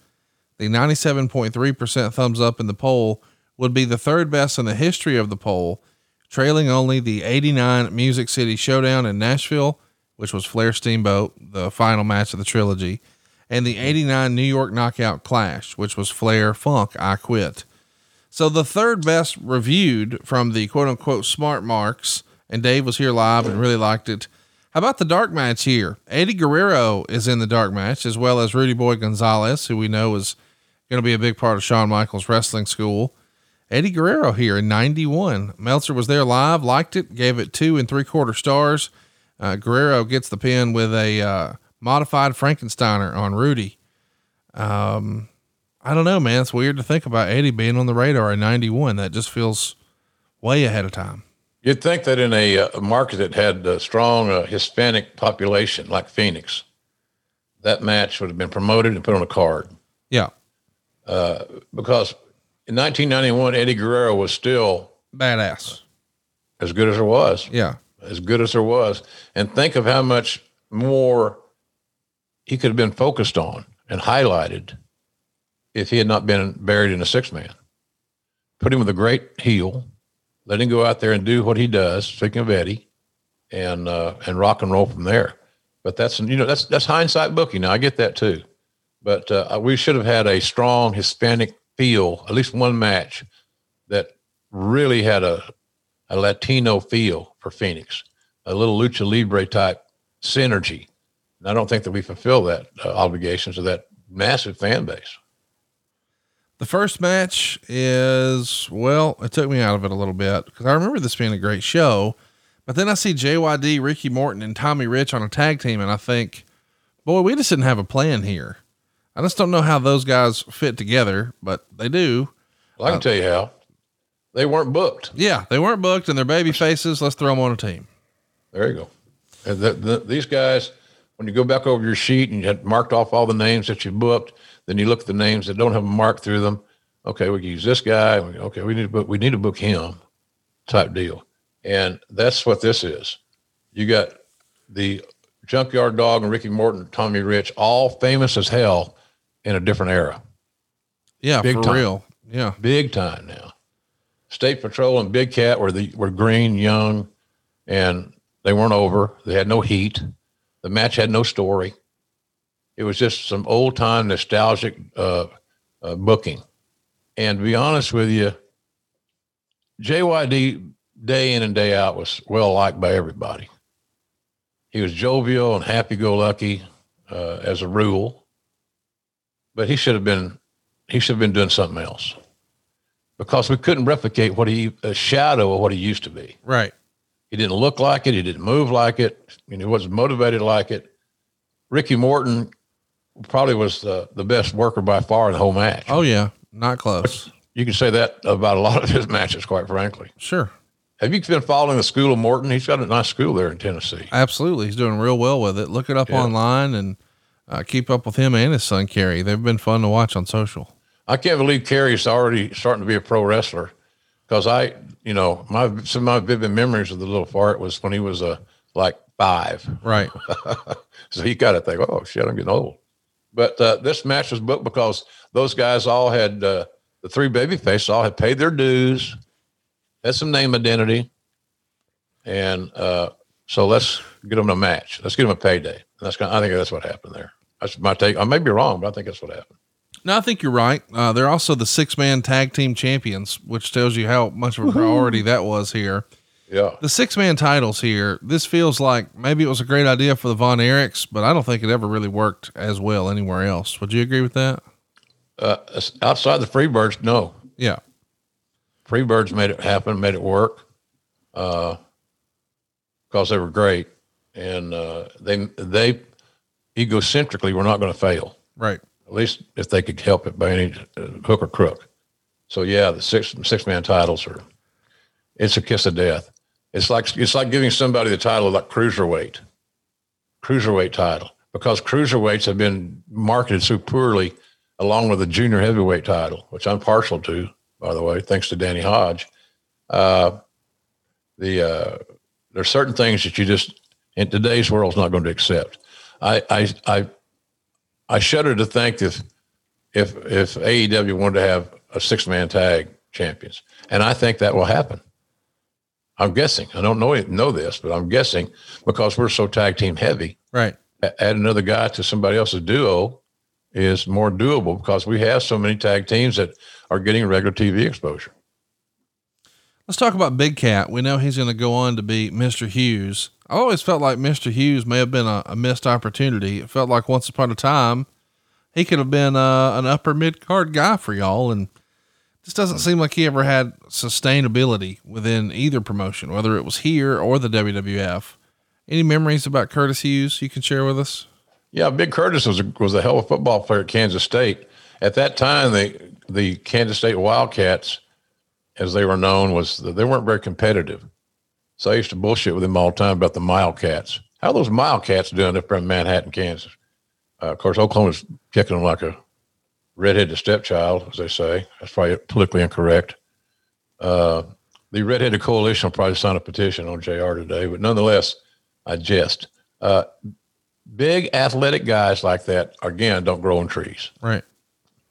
The 97.3% thumbs up in the poll would be the third best in the history of the poll, trailing only the 89 Music City Showdown in Nashville, which was Flair Steamboat, the final match of the trilogy, and the 89 New York Knockout Clash, which was Flair Funk I Quit. So the third best reviewed from the quote unquote smart marks, and Dave was here live and really liked it. How about the dark match here? Eddie Guerrero is in the dark match, as well as Rudy Boy Gonzalez, who we know is going to be a big part of Shawn Michaels' wrestling school. Eddie Guerrero here in 91. Meltzer was there live, liked it, gave it two and three quarter stars. Uh, Guerrero gets the pin with a uh, modified Frankensteiner on Rudy. Um, I don't know, man. It's weird to think about Eddie being on the radar in 91. That just feels way ahead of time. You'd think that in a, uh, market that had a strong uh, Hispanic population like Phoenix, that match would have been promoted and put on a card. Yeah. Because in 1991, Eddie Guerrero was still Badass. as good as there was. Yeah. as good as there was. And think of how much more he could have been focused on and highlighted if he had not been buried in a six man. Put him with a great heel, let him go out there and do what he does. Speaking of Eddie, and uh, and rock and roll from there. But that's you know that's that's hindsight booking. Now I get that too, but uh, we should have had a strong Hispanic feel, at least one match that really had a a Latino feel for Phoenix, a little lucha libre type synergy. And I don't think that we fulfill that uh, obligation to that massive fan base. The first match is, well, it took me out of it a little bit because I remember this being a great show. But then I see JYD, Ricky Morton, and Tommy Rich on a tag team, and I think, boy, we just didn't have a plan here. I just don't know how those guys fit together, but they do. Well, I can uh, tell you how. They weren't booked. Yeah, they weren't booked, and they're baby faces. Let's throw them on a team. There you go. The, the, these guys, when you go back over your sheet and you had marked off all the names that you booked, then you look at the names that don't have a mark through them. Okay, we can use this guy. Okay, we need to book. We need to book him, type deal. And that's what this is. You got the Junkyard Dog and Ricky Morton, Tommy Rich, all famous as hell in a different era. Yeah, Big for time. real. Yeah. Big time now. State Patrol and Big Cat were the were green, young, and they weren't over. They had no heat. The match had no story. It was just some old time nostalgic uh, uh, booking. And to be honest with you, JYD day in and day out was well liked by everybody. He was jovial and happy go lucky uh, as a rule, but he should have been he should have been doing something else because we couldn't replicate what he a shadow of what he used to be. Right. He didn't look like it. He didn't move like it. I mean, he wasn't motivated like it. Ricky Morton probably was the, the best worker by far in the whole match. Oh yeah, not close. You can say that about a lot of his matches, quite frankly. Sure. Have you been following the school of Morton? He's got a nice school there in Tennessee. Absolutely. He's doing real well with it. Look it up yeah. online and uh, keep up with him and his son, Kerry. They've been fun to watch on social. I can't believe Kerry's already starting to be a pro wrestler because I, you know, my some of my vivid memories of the little fart was when he was a uh, like five. Right. so he got to think, oh shit, I'm getting old. But uh, this match was booked because those guys all had uh, the three baby faces all had paid their dues had some name identity, and uh, so let's get them a match. Let's get them a payday. That's kind of, I think that's what happened there. That's my take. I may be wrong, but I think that's what happened. No, I think you're right. Uh, they're also the six man tag team champions, which tells you how much of a priority that was here. Yeah. The six man titles here, this feels like maybe it was a great idea for the Von Erichs, but I don't think it ever really worked as well anywhere else. Would you agree with that? Uh, outside the Freebirds, no. Yeah. Freebirds made it happen, made it work, uh, because they were great, and uh, they they egocentrically were not going to fail. Right. At least if they could help it by any uh, hook or crook. So yeah, the six six man titles are it's a kiss of death. It's like it's like giving somebody the title of like cruiserweight, cruiserweight title, because cruiserweights have been marketed so poorly, along with the junior heavyweight title, which I'm partial to by the way, thanks to Danny Hodge. Uh, the uh, there's certain things that you just in today's world is not going to accept. I I I, I shudder to think if if if AEW wanted to have a six man tag champions, and I think that will happen. I'm guessing. I don't know know this, but I'm guessing because we're so tag team heavy. Right. Add another guy to somebody else's duo is more doable because we have so many tag teams that are getting regular TV exposure. Let's talk about Big Cat. We know he's going to go on to be Mr. Hughes. I always felt like Mr. Hughes may have been a, a missed opportunity. It felt like once upon a time he could have been uh, an upper mid card guy for y'all, and this doesn't seem like he ever had sustainability within either promotion, whether it was here or the WWF. Any memories about Curtis Hughes you can share with us? Yeah, Big Curtis was a, was a hell of a football player at Kansas State. At that time, the the Kansas State Wildcats, as they were known, was they weren't very competitive. So I used to bullshit with him all the time about the Milecats. How those Milecats doing up in Manhattan, Kansas? Uh, of course, Oklahoma's kicking them like a redheaded stepchild, as they say. That's probably politically incorrect. Uh, the Redheaded Coalition will probably sign a petition on JR today, but nonetheless, I jest. Uh, big athletic guys like that, again, don't grow on trees. Right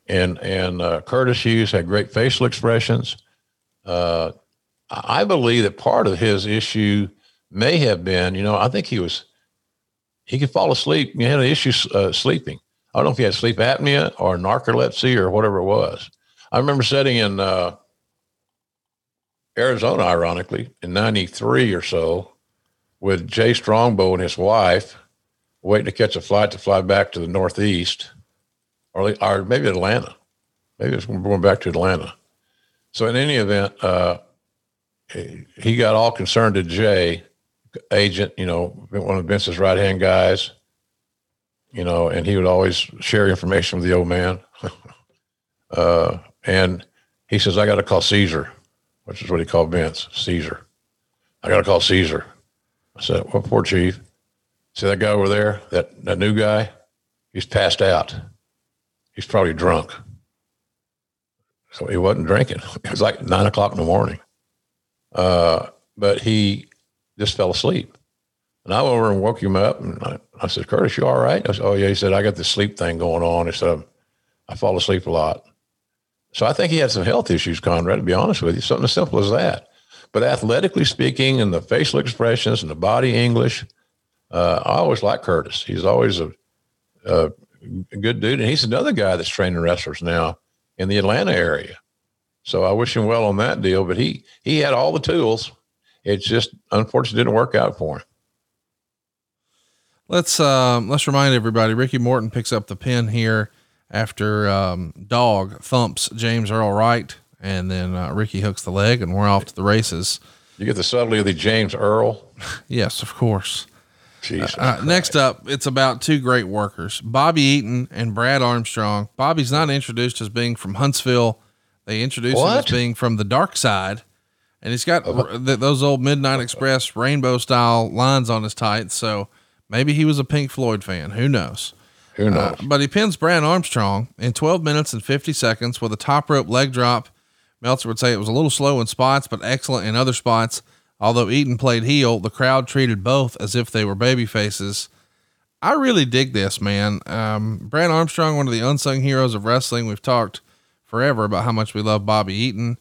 and and uh, Curtis Hughes had great facial expressions. Uh, I believe that part of his issue may have been, you know, I think he was he could fall asleep. He had an issue uh, sleeping. I don't know if he had sleep apnea or narcolepsy or whatever it was. I remember sitting in uh, Arizona, ironically, in '93 or so, with Jay Strongbow and his wife, waiting to catch a flight to fly back to the Northeast, or, or maybe Atlanta. Maybe it's going back to Atlanta. So in any event, uh, he got all concerned to Jay, agent, you know, one of Vince's right hand guys, you know, and he would always share information with the old man. uh, and he says, I got to call Caesar, which is what he called Vince, Caesar. I got to call Caesar. I said, What for, Chief? See that guy over there, that, that new guy? He's passed out. He's probably drunk. So he wasn't drinking. It was like nine o'clock in the morning. Uh, but he just fell asleep. And I went over and woke him up. And I, I said, Curtis, you all right? I said, Oh, yeah. He said, I got this sleep thing going on. He said, I fall asleep a lot. So I think he had some health issues, Conrad, to be honest with you, something as simple as that. But athletically speaking, and the facial expressions and the body English, uh, I always like Curtis. He's always a, a, good dude. And he's another guy that's training wrestlers now in the Atlanta area. So I wish him well on that deal. But he he had all the tools. It just unfortunately didn't work out for him. Let's um, let's remind everybody. Ricky Morton picks up the pin here after um, Dog thumps James Earl Wright, and then uh, Ricky hooks the leg, and we're off to the races. You get the subtlety of the James Earl. yes, of course. Jesus uh, uh, next up, it's about two great workers, Bobby Eaton and Brad Armstrong. Bobby's not introduced as being from Huntsville. They introduce what? him as being from the dark side. And he's got uh, th- those old Midnight Express rainbow style lines on his tights. So maybe he was a Pink Floyd fan. Who knows? Who uh, knows? Uh, but he pins Brad Armstrong in 12 minutes and 50 seconds with a top rope leg drop. Meltzer would say it was a little slow in spots, but excellent in other spots. Although Eaton played heel, the crowd treated both as if they were baby faces. I really dig this, man. Um, Brad Armstrong, one of the unsung heroes of wrestling. We've talked forever about how much we love Bobby Eaton.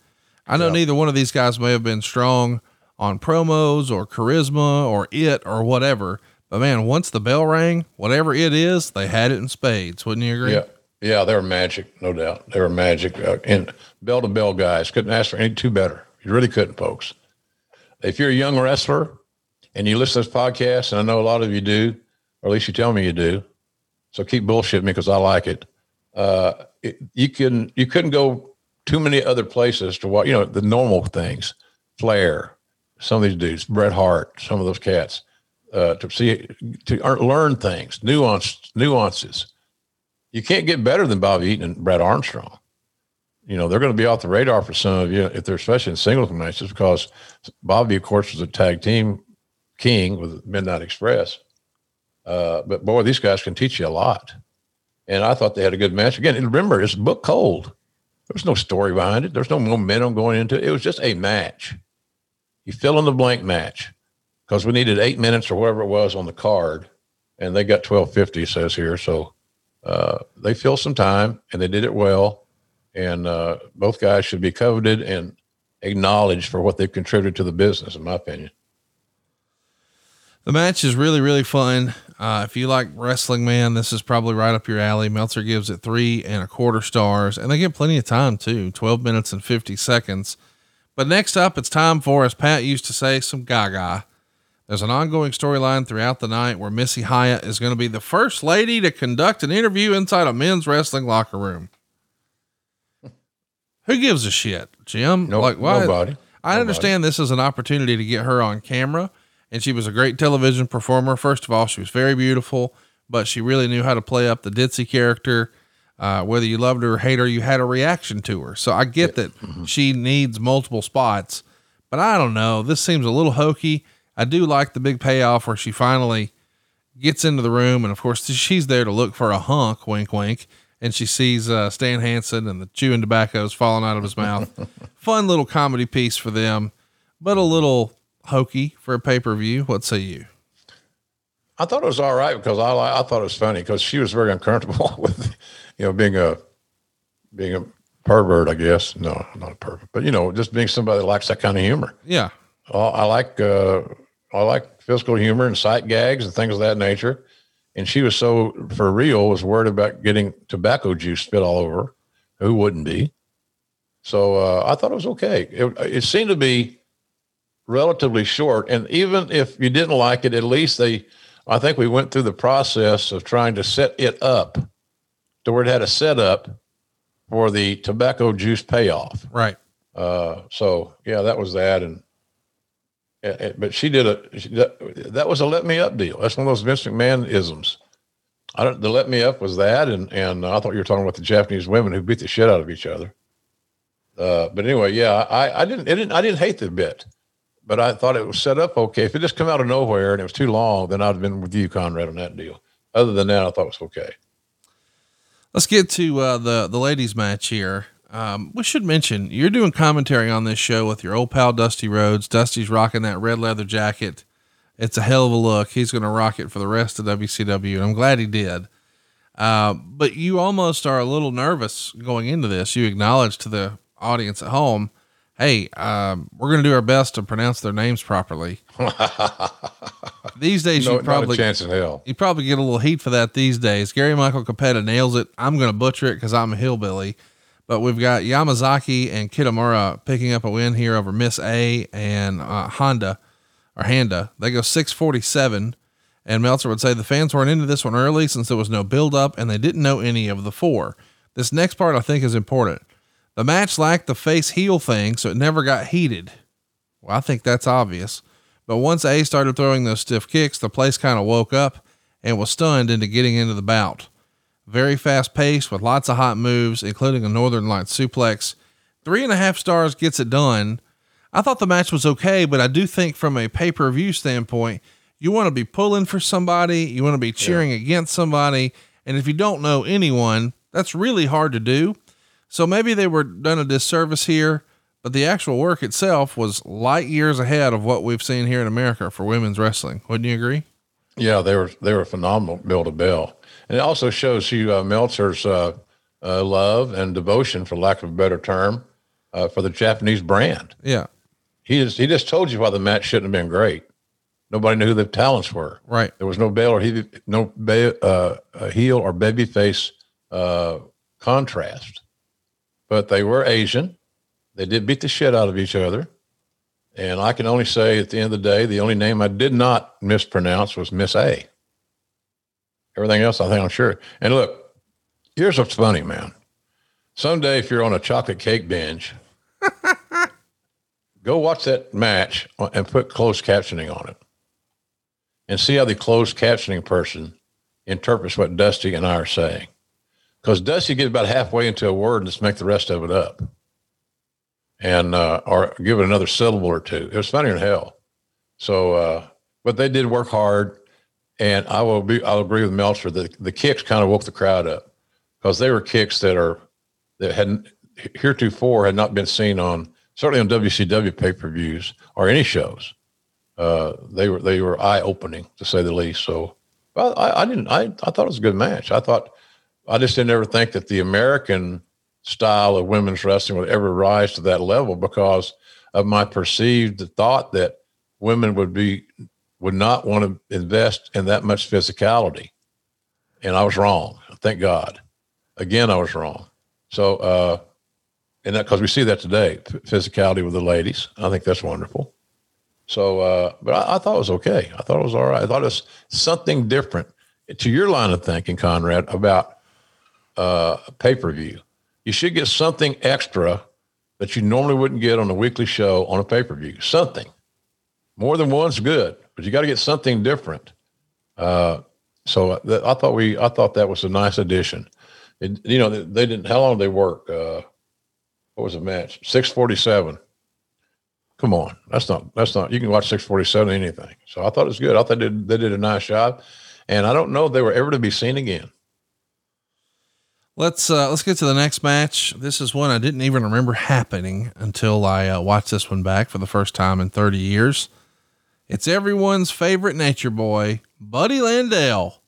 I know yep. neither one of these guys may have been strong on promos or charisma or it or whatever, but man, once the bell rang, whatever it is, they had it in spades. Wouldn't you agree? Yeah. Yeah, they were magic, no doubt. They were magic. Uh, and bell to bell guys couldn't ask for any two better. You really couldn't, folks if you're a young wrestler and you listen to this podcast, and I know a lot of you do, or at least you tell me you do, so keep bullshitting me because I like it. Uh, it, you can you couldn't go too many other places to watch. you know the normal things, Flair, some of these dudes, Bret Hart, some of those cats, uh, to see to learn things, nuance nuances. You can't get better than Bobby Eaton and Brad Armstrong you know, they're going to be off the radar for some of you if they're especially in singles matches because Bobby, of course, was a tag team king with Midnight Express. Uh, but boy, these guys can teach you a lot. And I thought they had a good match. Again, remember, it's book cold. There was no story behind it. There's no momentum going into it. It was just a match. You fill in the blank match because we needed eight minutes or whatever it was on the card, and they got 1250, says here. So uh, they filled some time and they did it well and uh, both guys should be coveted and acknowledged for what they've contributed to the business, in my opinion. The match is really, really fun. Uh, if you like wrestling, man, this is probably right up your alley. Meltzer gives it three and a quarter stars, and they get plenty of time too 12 minutes and 50 seconds. But next up, it's time for, as Pat used to say, some gaga. There's an ongoing storyline throughout the night where Missy Hyatt is going to be the first lady to conduct an interview inside a men's wrestling locker room. Who gives a shit, Jim? No, like why? Nobody. I nobody. understand this is an opportunity to get her on camera, and she was a great television performer. First of all, she was very beautiful, but she really knew how to play up the ditzy character. Uh, whether you loved her or hate her, you had a reaction to her. So I get that mm-hmm. she needs multiple spots, but I don't know. This seems a little hokey. I do like the big payoff where she finally gets into the room, and of course she's there to look for a hunk. Wink, wink and she sees uh, Stan Hansen and the chewing tobacco is falling out of his mouth. Fun little comedy piece for them, but a little hokey for a pay per view. What say you? I thought it was all right because I I thought it was funny because she was very uncomfortable with you know being a being a pervert, I guess. No, not a pervert, but you know, just being somebody that likes that kind of humor. Yeah. Oh, I like uh, I like physical humor and sight gags and things of that nature. And she was so for real was worried about getting tobacco juice spit all over. Who wouldn't be? So uh, I thought it was okay. It, it seemed to be relatively short, and even if you didn't like it, at least they, I think we went through the process of trying to set it up to where it had a setup for the tobacco juice payoff. Right. Uh, so yeah, that was that, and but she did a she, that, was a let me up deal. That's one of those Vince McMahon isms. I don't. The let me up was that, and and I thought you were talking about the Japanese women who beat the shit out of each other. Uh, but anyway, yeah, I I didn't, didn't I didn't hate the bit, but I thought it was set up okay. If it just come out of nowhere and it was too long, then I'd have been with you, Conrad, on that deal. Other than that, I thought it was okay. Let's get to uh, the the ladies match here. Um, we should mention you're doing commentary on this show with your old pal Dusty Rhodes. Dusty's rocking that red leather jacket. It's a hell of a look. He's going to rock it for the rest of WCW, and I'm glad he did. Uh, but you almost are a little nervous going into this. You acknowledge to the audience at home, hey, um, we're going to do our best to pronounce their names properly. these days, No, you probably chance in hell. you probably get a little heat for that these days. Gary Michael Cappetta nails it. I'm going to butcher it because I'm a hillbilly. But we've got Yamazaki and Kitamura picking up a win here over Miss A and uh, Honda or Handa. They go 647. And Meltzer would say the fans weren't into this one early since there was no build up and they didn't know any of the four. This next part I think is important. The match lacked the face heel thing, so it never got heated. Well, I think that's obvious. But once A started throwing those stiff kicks, the place kind of woke up and was stunned into getting into the bout. Very fast paced with lots of hot moves, including a Northern Light suplex. Three and a half stars gets it done. I thought the match was okay, but I do think from a pay per view standpoint, you want to be pulling for somebody, you want to be cheering against somebody. And if you don't know anyone, that's really hard to do. So maybe they were done a disservice here, but the actual work itself was light years ahead of what we've seen here in America for women's wrestling. Wouldn't you agree? Yeah, they were they were phenomenal, Bill to Bell, and it also shows you uh, Meltzer's uh, uh, love and devotion, for lack of a better term, uh, for the Japanese brand. Yeah. He just he just told you why the match shouldn't have been great. Nobody knew who the talents were. Right. There was no bail or he no ba- uh, uh, heel or baby face uh, contrast, but they were Asian. They did beat the shit out of each other. And I can only say at the end of the day, the only name I did not mispronounce was Miss A. Everything else, I think I'm sure. And look, here's what's funny, man. Someday, if you're on a chocolate cake binge, go watch that match and put closed captioning on it and see how the closed captioning person interprets what Dusty and I are saying. Because Dusty gets about halfway into a word and just make the rest of it up and uh, or give it another syllable or two. It was funny in hell. So, uh, but they did work hard, and I will be. I'll agree with Meltzer that the kicks kind of woke the crowd up because they were kicks that are that hadn't heretofore had not been seen on certainly on WCW pay per views or any shows. Uh, they were they were eye opening to say the least. So, well, I, I didn't. I I thought it was a good match. I thought I just didn't ever think that the American style of women's wrestling would ever rise to that level because of my perceived thought that women would be would not want to invest in that much physicality. And i was wrong thank god. Again i was wrong. So uh and that because we see that today physicality with the ladies. I think that's wonderful. So uh but I, I thought it was okay. I thought it was all right. I thought it was something different. To your line of thinking conrad about uh pay-per-view you should get something extra that you normally wouldn't get on a weekly show on a pay-per-view. Something. More than one's good but you got to get something different. Uh, so th- i thought we i thought that was a nice addition. It, you know they, they didn't how long did they work uh, what was the match? 647 come on that's not that's not you can watch 647 anything. So i thought it was good. I thought they did, they did a nice job. And i don't know if they were ever to be seen again. Let's uh, let's get to the next match. This is one I didn't even remember happening until I uh, watched this one back for the first time in 30 years. It's everyone's favorite nature boy, Buddy Landell,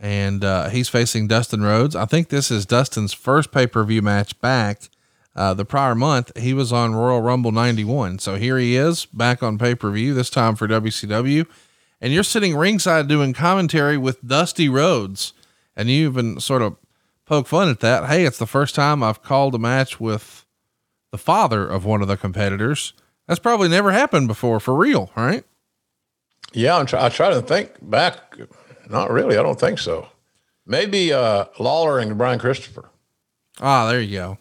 and uh, he's facing Dustin Rhodes. I think this is Dustin's first pay per view match back. Uh, the prior month, he was on Royal Rumble 91. So here he is back on pay per view, this time for WCW. And you're sitting ringside doing commentary with Dusty Rhodes. And you even sort of poke fun at that. Hey, it's the first time I've called a match with the father of one of the competitors. That's probably never happened before for real, right? Yeah, I'm try, I try to think back. Not really. I don't think so. Maybe uh, Lawler and Brian Christopher. Ah, there you go.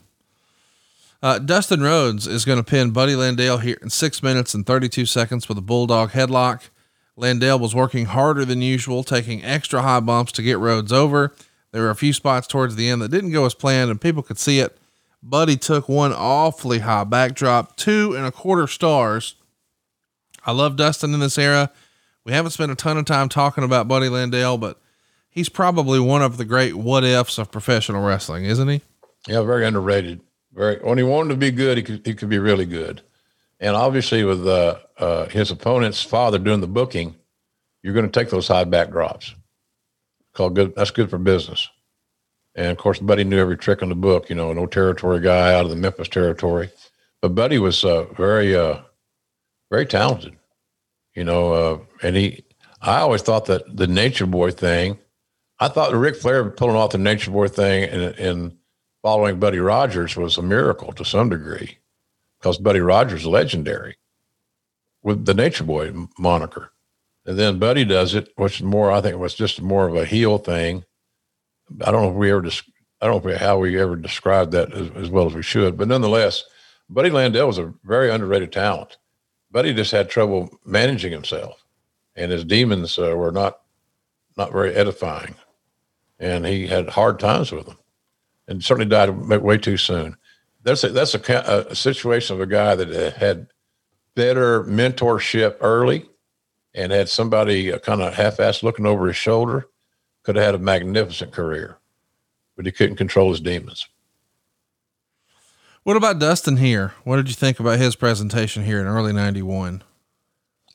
Uh, Dustin Rhodes is going to pin Buddy Landel here in six minutes and 32 seconds with a bulldog headlock. Landel was working harder than usual, taking extra high bumps to get Rhodes over. There were a few spots towards the end that didn't go as planned, and people could see it. Buddy took one awfully high backdrop, two and a quarter stars. I love Dustin in this era. We haven't spent a ton of time talking about Buddy Landel, but he's probably one of the great what ifs of professional wrestling, isn't he? Yeah, very underrated. Very when he wanted to be good, he could he could be really good. And obviously, with uh, uh, his opponent's father doing the booking, you're going to take those high backdrops. Called good. That's good for business. And of course, Buddy knew every trick in the book. You know, no territory guy out of the Memphis territory, but Buddy was uh, very, uh, very talented. You know, uh, and he. I always thought that the Nature Boy thing. I thought Ric Flair pulling off the Nature Boy thing and, and following Buddy Rogers was a miracle to some degree, because Buddy Rogers legendary with the Nature Boy moniker. And then Buddy does it, which more, I think, was just more of a heel thing I don't know if we ever, I don't know how we ever described that as, as, well as we should, but nonetheless, Buddy Landel was a very underrated talent. Buddy just had trouble managing himself, and his demons uh, were not not very edifying, and he had hard times with them, and certainly died way too soon. That's a, that's a, a situation of a guy that uh, had better mentorship early, and had somebody uh, kind of half-assed looking over his shoulder could have had a magnificent career, but he couldn't control his demons. What about Dustin here? What did you think about his presentation here in early 91?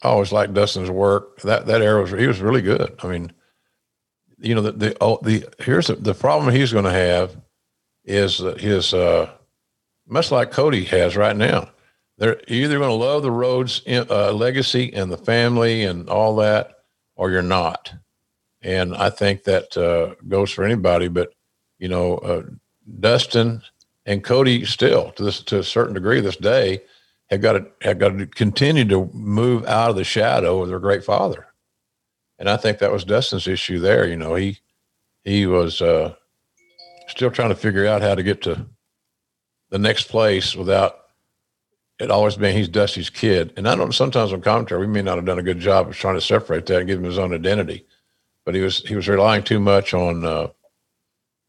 I always liked Dustin's work. That, that era was, he was really good. I mean, you know, the, the, oh, the, here's the, the problem he's going to have is that his, uh, much like Cody has right now, they're either going to love the Rhodes uh, legacy and the family and all that, or you're not. And I think that uh, goes for anybody, but you know, uh, Dustin and Cody still to this to a certain degree this day have got to have got to continue to move out of the shadow of their great father. And I think that was Dustin's issue there. You know, he he was uh, still trying to figure out how to get to the next place without it always being he's Dusty's kid. And I don't sometimes on commentary we may not have done a good job of trying to separate that and give him his own identity but he was he was relying too much on, uh,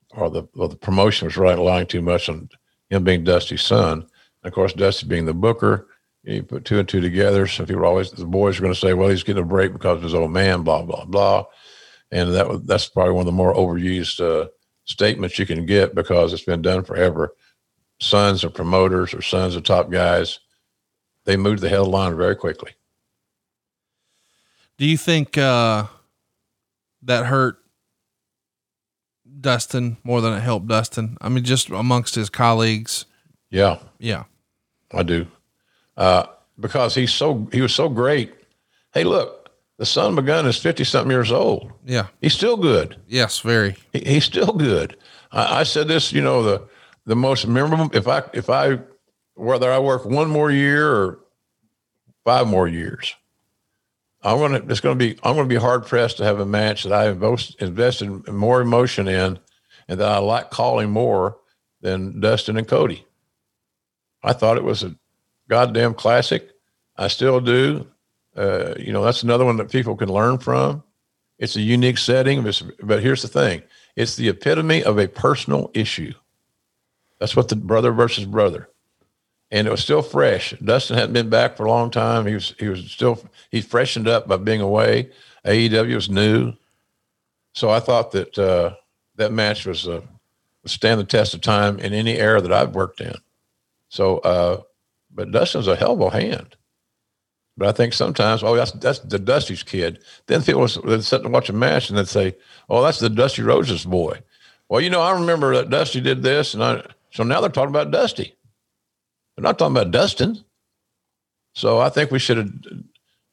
or the well, the promotion was relying too much on him being Dusty's son. And of course, Dusty being the booker, you put two and two together. So people were always the boys were going to say, "Well, he's getting a break because of his old man," blah blah blah, and that that's probably one of the more overused uh, statements you can get because it's been done forever. Sons of promoters or sons of top guys, they moved the headline very quickly. Do you think? Uh that hurt Dustin more than it helped Dustin. I mean, just amongst his colleagues. Yeah. Yeah. I do. Uh, because he's so, he was so great. Hey, look, the son of a gun is 50 something years old. Yeah. He's still good. Yes, very. He, he's still good. I, I said this, you know, the, the most memorable, if I, if I, whether I work one more year or five more years, I'm gonna it's gonna be I'm gonna be hard pressed to have a match that I have invested more emotion in and that I like calling more than Dustin and Cody. I thought it was a goddamn classic. I still do. Uh, you know, that's another one that people can learn from. It's a unique setting, but here's the thing: it's the epitome of a personal issue. That's what the brother versus brother and it was still fresh. Dustin hadn't been back for a long time. He was he was still he freshened up by being away. AEW was new, so I thought that uh, that match was uh, stand the test of time in any era that I've worked in. So, uh, but Dustin's a hell of a hand. But I think sometimes, oh, that's that's the Dusty's kid. Then people would sit and watch a match and they'd say, oh, that's the Dusty Rhodes' boy. Well, you know, I remember that Dusty did this, and I so now they're talking about Dusty. They're not talking about Dustin. So I think we should have.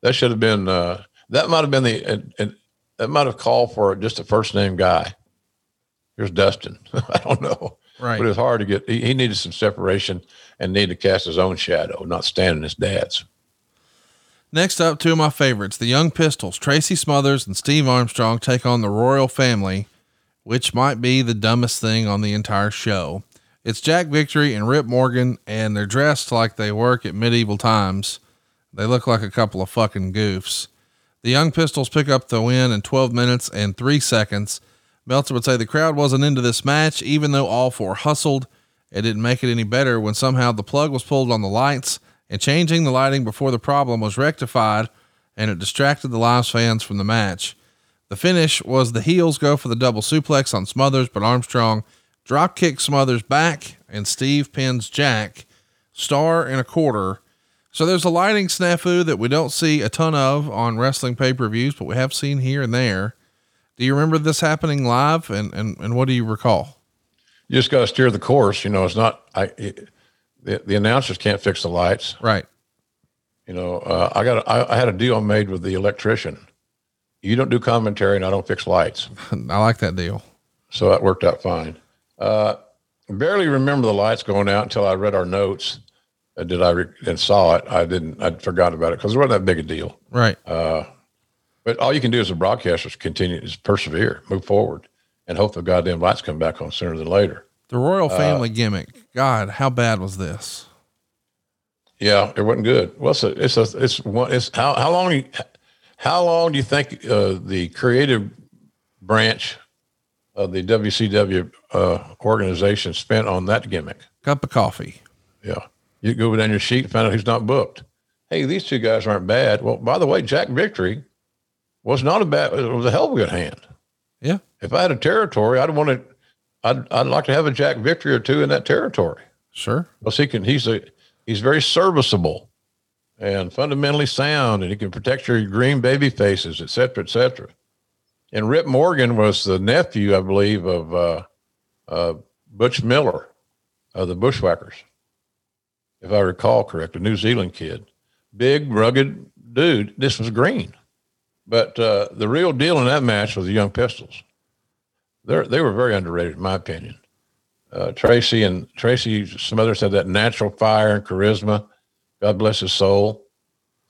That should have been. Uh, that might have been the. And, and that might have called for just a first name guy. Here's Dustin. I don't know. Right. But it was hard to get. He, he needed some separation and needed to cast his own shadow, not stand in his dad's. Next up, two of my favorites, the Young Pistols, Tracy Smothers and Steve Armstrong take on the Royal Family, which might be the dumbest thing on the entire show. It's Jack Victory and Rip Morgan, and they're dressed like they work at medieval times. They look like a couple of fucking goofs. The Young Pistols pick up the win in 12 minutes and three seconds. Meltzer would say the crowd wasn't into this match, even though all four hustled. It didn't make it any better when somehow the plug was pulled on the lights and changing the lighting before the problem was rectified and it distracted the live fans from the match. The finish was the heels go for the double suplex on Smothers, but Armstrong drop kick Smothers back and Steve pins Jack star and a quarter. So there's a lighting snafu that we don't see a ton of on wrestling pay-per-views, but we have seen here and there. Do you remember this happening live and, and, and what do you recall? You just got to steer the course. You know, it's not, I, it, the, the announcers can't fix the lights. Right. You know, uh, I got I, I had a deal made with the electrician. You don't do commentary, and I don't fix lights. I like that deal. So that worked out fine. Uh, barely remember the lights going out until I read our notes. Uh, did I re- and saw it? I didn't. I forgot about it because it wasn't that big a deal. Right. Uh, but all you can do as a broadcaster is continue, is persevere, move forward, and hope the goddamn lights come back on sooner than later. The royal family uh, gimmick. God, how bad was this? Yeah, it wasn't good. Well, it's a, it's a, it's one, it's how, how long, how long do you think uh, the creative branch of the WCW uh, organization spent on that gimmick? Cup of coffee. Yeah. You go down your sheet and find out who's not booked. Hey, these two guys aren't bad. Well, by the way, Jack Victory was not a bad, it was a hell of a good hand. Yeah. If I had a territory, I'd want to, I'd, I'd like to have a Jack Victory or two in that territory. Sure. Because he can, he's a, he's very serviceable and fundamentally sound, and he can protect your green baby faces, et cetera, et cetera. And Rip Morgan was the nephew, I believe, of uh, uh, Butch Miller of the Bushwhackers, if I recall correct, a New Zealand kid, big, rugged dude. This was green, but uh, the real deal in that match was the Young Pistols. They they were very underrated, in my opinion. Uh, Tracy and Tracy Smothers had that natural fire and charisma. God bless his soul.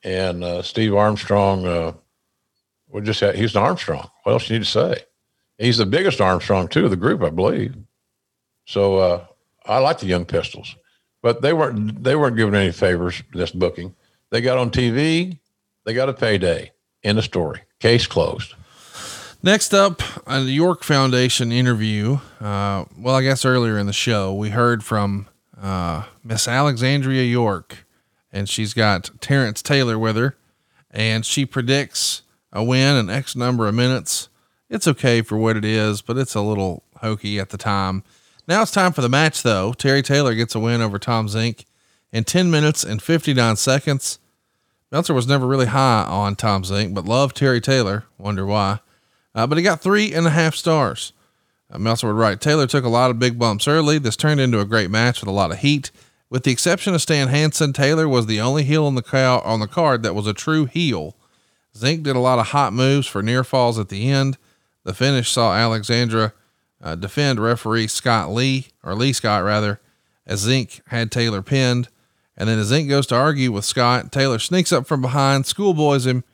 And uh, Steve Armstrong, uh, we just had, he's an Armstrong. What else you need to say? He's the biggest Armstrong too of the group, I believe. So uh, I like the Young Pistols, but they weren't they weren't given any favors this booking. They got on TV, they got a payday. End of story. Case closed. Next up, a York Foundation interview. Uh, well, I guess earlier in the show, we heard from uh, Miss Alexandra York, and she's got Terrence Taylor with her, and she predicts a win in X number of minutes. It's okay for what it is, but it's a little hokey at the time. Now it's time for the match, though. Terry Taylor gets a win over Tom Zink in 10 minutes and 59 seconds. Meltzer was never really high on Tom Zink, but loved Terry Taylor. Wonder why. Uh, but he got three and a half stars. Uh, Meltzer would write Taylor took a lot of big bumps early. This turned into a great match with a lot of heat. With the exception of Stan Hansen, Taylor was the only heel on the, cow- on the card that was a true heel. Zink did a lot of hot moves for near falls at the end. The finish saw Alexandra uh, defend referee Scott Lee, or Lee Scott rather, as Zink had Taylor pinned. And then as Zink goes to argue with Scott, Taylor sneaks up from behind, schoolboys him,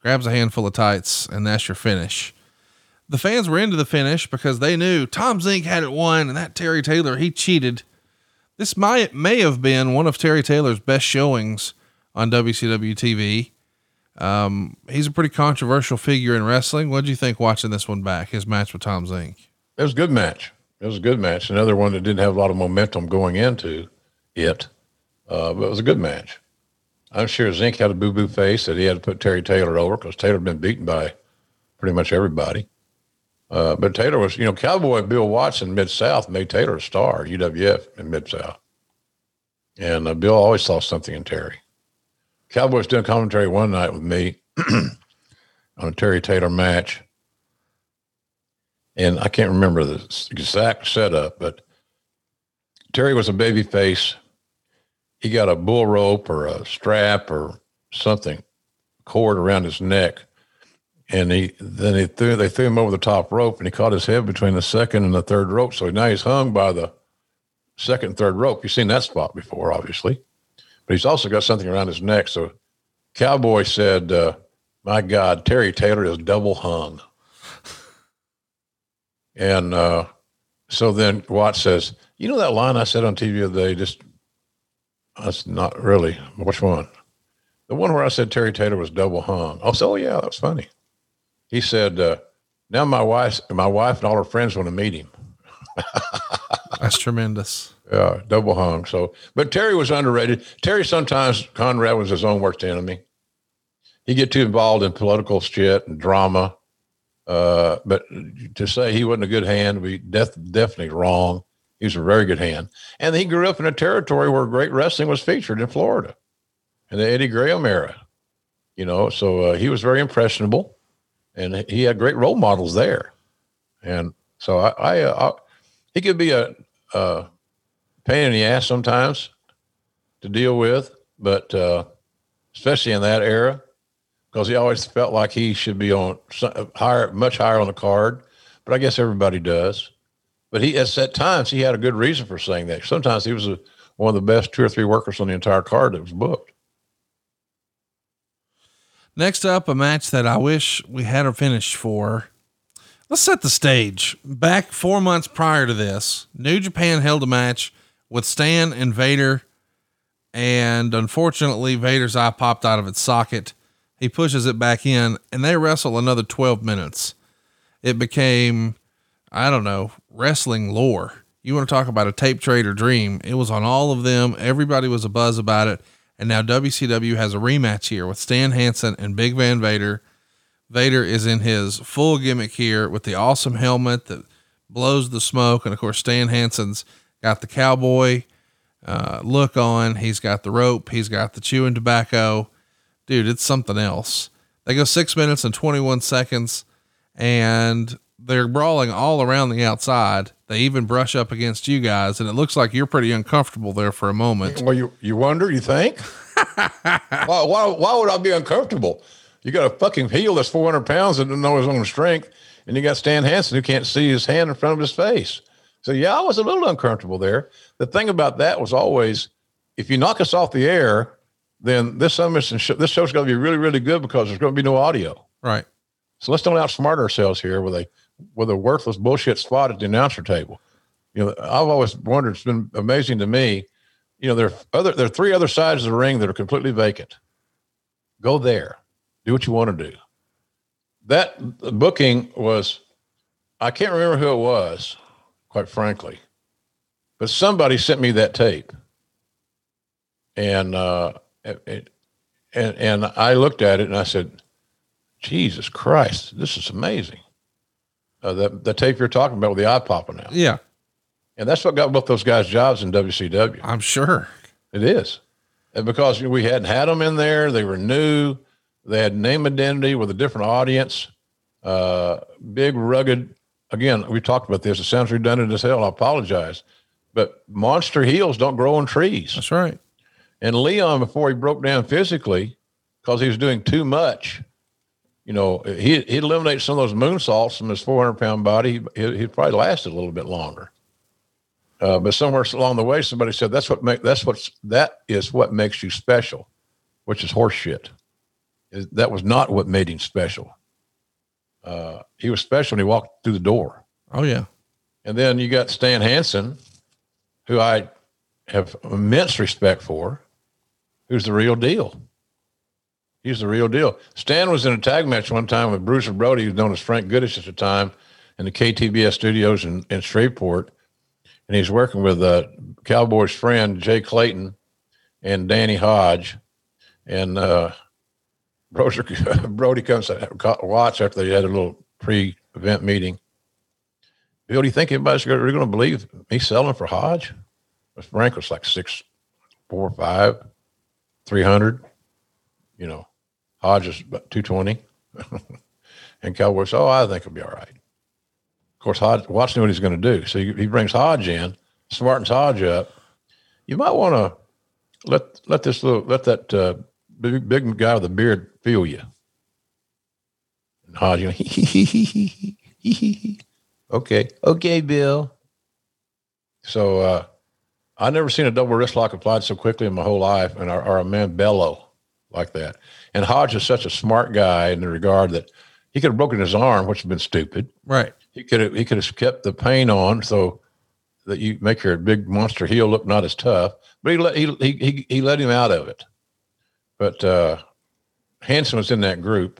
grabs a handful of tights, and that's your finish the fans were into the finish because they knew Tom Zink had it won and that Terry Taylor, he cheated. This might, may have been one of Terry Taylor's best showings on WCW TV. Um, he's a pretty controversial figure in wrestling. What did you think watching this one back, his match with Tom Zink? It was a good match. It was a good match. Another one that didn't have a lot of momentum going into it, uh, but it was a good match. I'm sure Zink had a boo boo face that he had to put Terry Taylor over because Taylor had been beaten by pretty much everybody. Uh, but Taylor was, you know, Cowboy Bill Watson, Mid South, made Taylor a star, UWF in Mid South. And uh, Bill always saw something in Terry. Cowboys doing commentary one night with me on a Terry Taylor match. And I can't remember the exact setup, but Terry was a baby face. He got a bull rope or a strap or something cord around his neck. And he then he threw they threw him over the top rope and he caught his head between the second and the third rope. So now he's hung by the second and third rope. You've seen that spot before, obviously. But he's also got something around his neck. So Cowboy said, uh, my God, Terry Taylor is double hung. and uh, so then Watts says, You know that line I said on TV the other day? Just, that's not really. Which one? The one where I said Terry Taylor was double hung. I said, Oh, yeah, that was funny. He said, uh, Now my wife, my wife and all her friends want to meet him. That's tremendous. Yeah, double hung. So, but Terry was underrated. Terry sometimes Conrad was his own worst enemy. He get too involved in political shit and drama. Uh, but to say he wasn't a good hand be def- definitely wrong. He was a very good hand, and he grew up in a territory where great wrestling was featured in Florida, in the Eddie Graham era. You know, so uh, he was very impressionable, and he had great role models there. And so I, I, uh, I he could be a, a pain in the ass sometimes to deal with, but uh, especially in that era, because he always felt like he should be on higher, much higher on the card. But I guess everybody does. But he, at, at times, he had a good reason for saying that. Sometimes he was a, one of the best two or three workers on the entire card that was booked. Next up, a match that I wish we had a finish for. Let's set the stage. Back four months prior to this, New Japan held a match with Stan and Vader, and unfortunately, Vader's eye popped out of its socket. He pushes it back in, and they wrestle another 12 minutes. It became, I don't know, wrestling lore. You want to talk about a tape trader dream? It was on all of them. Everybody was a buzz about it. And now WCW has a rematch here with Stan Hansen and Big Van Vader. Vader is in his full gimmick here with the awesome helmet that blows the smoke. And of course, Stan Hansen's got the cowboy uh, look on. He's got the rope. He's got the chewing tobacco. Dude, it's something else. They go six minutes and 21 seconds and they're brawling all around the outside. They even brush up against you guys, and it looks like you're pretty uncomfortable there for a moment. Well, you you wonder, you think? why, why, why would I be uncomfortable? You got a fucking heel that's 400 pounds and doesn't know his own strength, and you got Stan Hansen who can't see his hand in front of his face. So yeah, I was a little uncomfortable there. The thing about that was always, if you knock us off the air, then this show, this show's going to be really really good because there's going to be no audio. Right. So let's don't outsmart ourselves here with a with a worthless bullshit spot at the announcer table. You know, I've always wondered. It's been amazing to me. You know, there are other there are three other sides of the ring that are completely vacant. Go there, do what you want to do. That booking was, I can't remember who it was, quite frankly, but somebody sent me that tape, and uh, it, and and I looked at it and I said, Jesus Christ, this is amazing. Uh, the, the tape you're talking about with the eye popping out. Yeah. And that's what got both those guys jobs in WCW. I'm sure. It is. And because we hadn't had them in there, they were new. They had name identity with a different audience. Uh, big, rugged. Again, we talked about this. It sounds redundant as hell. I apologize. But monster heels don't grow on trees. That's right. And Leon, before he broke down physically, because he was doing too much, you know, he he eliminated some of those moonsaults from his 400 pound body. He, he probably lasted a little bit longer. Uh, but somewhere along the way, somebody said that's what make that's what's that is what makes you special, which is horseshit. That was not what made him special. Uh, he was special when he walked through the door. Oh yeah. And then you got Stan Hansen, who I have immense respect for, who's the real deal. He's the real deal. Stan was in a tag match one time with Bruiser Brody, who's known as Frank Goodish at the time, in the KTBS studios in, in Shreveport. And he's working with uh, Cowboy's friend, Jay Clayton, and Danny Hodge. And uh, Brody comes to watch after they had a little pre event meeting. Bill, do you think anybody's going to believe me selling for Hodge? Frank was like six, four, five, three hundred. you know, Hodge is about 220. and Cowboy said, Oh, I think it'll be all right. Of course, Hodge, Watts knew what he's going to do. So he, he brings Hodge in, smartens Hodge up. You might want to let let this little let that uh, big, big guy with a beard feel you. And Hodge, you know, okay, okay, Bill. So uh, I never seen a double wrist lock applied so quickly in my whole life, and our, our man bellow like that. And Hodge is such a smart guy in the regard that he could have broken his arm, which would have been stupid. Right. He could have he could have kept the pain on so that you make your big monster heel look not as tough. But he let he he he, he let him out of it. But uh, Hansen was in that group,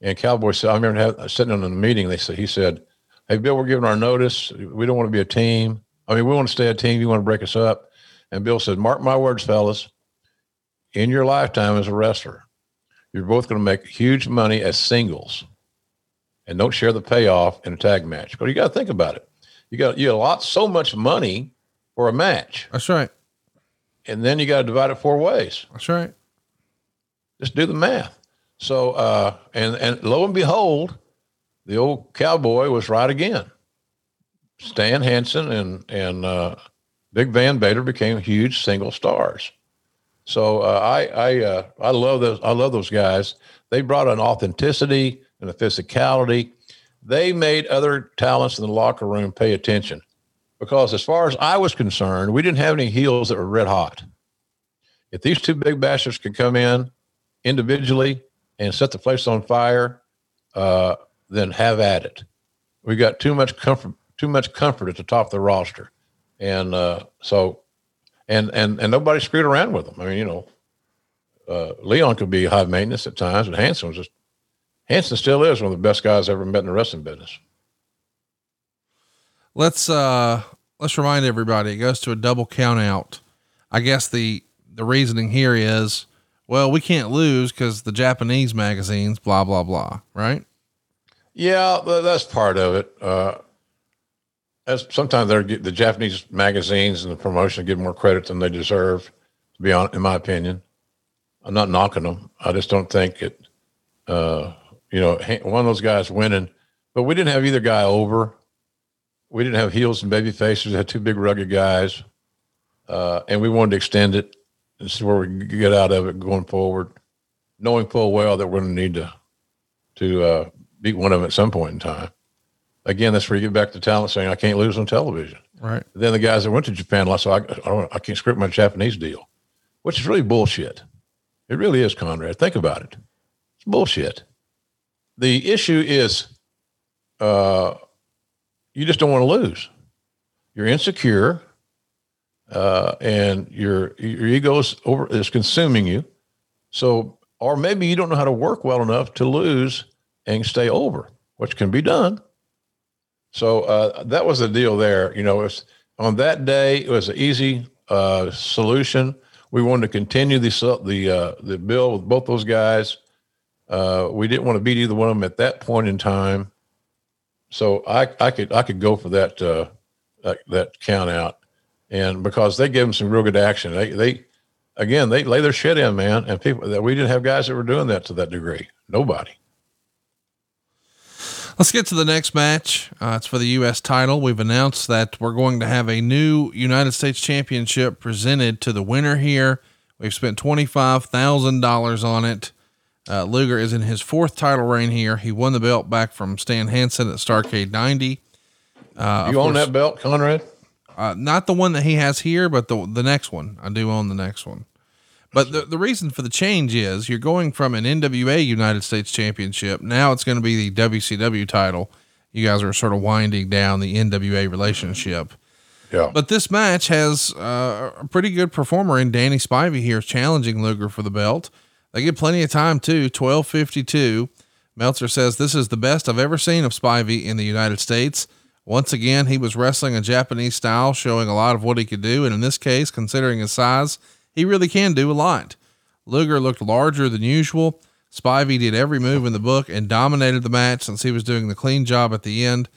and Cowboy said, I remember sitting in a meeting. They said he said, "Hey Bill, we're giving our notice. We don't want to be a team. I mean, we want to stay a team. You want to break us up?" And Bill said, "Mark my words, fellas. In your lifetime as a wrestler, you're both going to make huge money as singles." and don't share the payoff in a tag match. But you got to think about it. You got you got a lot so much money for a match, That's right. and then you got to divide it four ways. That's right. Just do the math. So uh, and and lo and behold, the old cowboy was right again. Stan Hansen and and uh, Big Van Vader became huge single stars. So uh, I I uh, I love those I love those guys. They brought an authenticity and a physicality. They made other talents in the locker room pay attention because, as far as I was concerned, we didn't have any heels that were red hot. If these two big bastards could come in individually and set the place on fire, uh, then have at it. We got too much comfort, too much comfort at the top of the roster, and uh, so, and and and nobody screwed around with them. I mean, you know, uh, Leon could be high maintenance at times, but Hansen was just Hansen still is one of the best guys I've ever met in the wrestling business. Let's uh let's remind everybody it goes to a double count out. I guess the the reasoning here is well, we can't lose because the Japanese magazines, blah blah blah, right? Yeah, that's part of it. Uh, as sometimes they're the Japanese magazines and the promotion give more credit than they deserve. To be honest, in my opinion, I'm not knocking them. I just don't think it. Uh, you know, one of those guys winning, but we didn't have either guy over. We didn't have heels and baby faces. We had two big rugged guys, uh, and we wanted to extend it and is where we get out of it going forward, knowing full well that we're going to need to to uh, beat one of them at some point in time. Again, that's where you get back to talent saying I can't lose on television. Right. Then the guys that went to Japan, so I, I, don't, I can't script my Japanese deal, which is really bullshit. It really is, Conrad. Think about it. It's bullshit. The issue is, uh, you just don't want to lose. You're insecure, uh, and your your ego is over is consuming you. So, or maybe you don't know how to work well enough to lose and stay over, which can be done. So uh, that was the deal there. You know, it was, on that day it was an easy uh, solution. We wanted to continue the the uh, the bill with both those guys. Uh, we didn't want to beat either one of them at that point in time. So I I could I could go for that uh, that, that count out, and because they gave them some real good action. They they again they lay their shit in, man. And people that we didn't have guys that were doing that to that degree. Nobody. Let's get to the next match. Uh, it's for the U.S. title. We've announced that we're going to have a new United States Championship presented to the winner here. We've spent $25,000 on it. Uh, Luger is in his fourth title reign here. He won the belt back from Stan Hansen at Starcade 90. Uh, you own course- that belt, Conrad? Uh, not the one that he has here, but the the next one. I do own the next one. But the, the reason for the change is you're going from an NWA United States Championship. Now it's going to be the WCW title. You guys are sort of winding down the NWA relationship. Yeah. But this match has uh, a pretty good performer in Danny Spivey here challenging Luger for the belt. They get plenty of time too. 1252. Meltzer says this is the best I've ever seen of Spivey in the United States. Once again, he was wrestling a Japanese style, showing a lot of what he could do. And in this case, considering his size, he really can do a lot. Luger looked larger than usual. Spivey did every move in the book and dominated the match since he was doing the clean job at the end.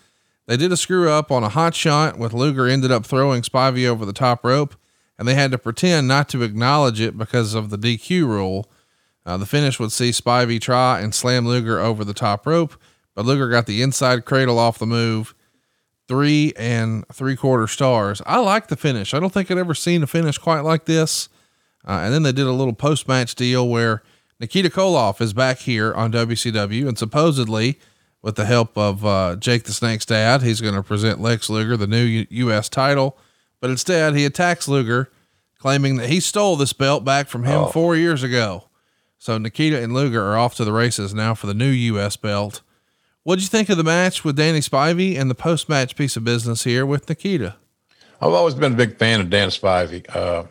They did a screw up on a hot shot with Luger ended up throwing Spivey over the top rope and they had to pretend not to acknowledge it because of the DQ rule. Uh, the finish would see Spivey try and slam Luger over the top rope, but Luger got the inside cradle off the move. Three and three quarter stars. I like the finish. I don't think I'd ever seen a finish quite like this. Uh, and then they did a little post match deal where Nikita Koloff is back here on WCW and supposedly with the help of uh, Jake the Snake's dad, he's going to present Lex Luger the new U- U.S. title. But instead, he attacks Luger, claiming that he stole this belt back from him Oh. four years ago. So Nikita and Luger are off to the races now for the new U.S. belt. What'd you think of the match with Danny Spivey and the post match piece of business here with Nikita? I've always been a big fan of Dan Spivey. Uh,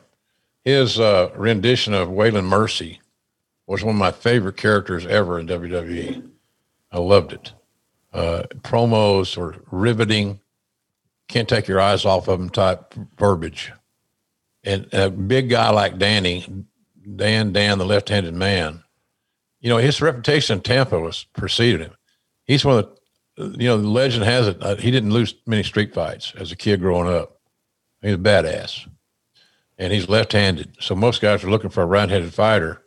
his uh, rendition of Waylon Mercy was one of my favorite characters ever in WWE. I loved it. Uh, promos were riveting, can't take your eyes off of them type verbiage. And a big guy like Danny, Dan, Dan, the left handed man, you know, his reputation in Tampa was preceded him. He's one of the, you know, the legend has it, uh, he didn't lose many street fights as a kid growing up. He's a badass. And he's left handed. So most guys are looking for a right handed fighter,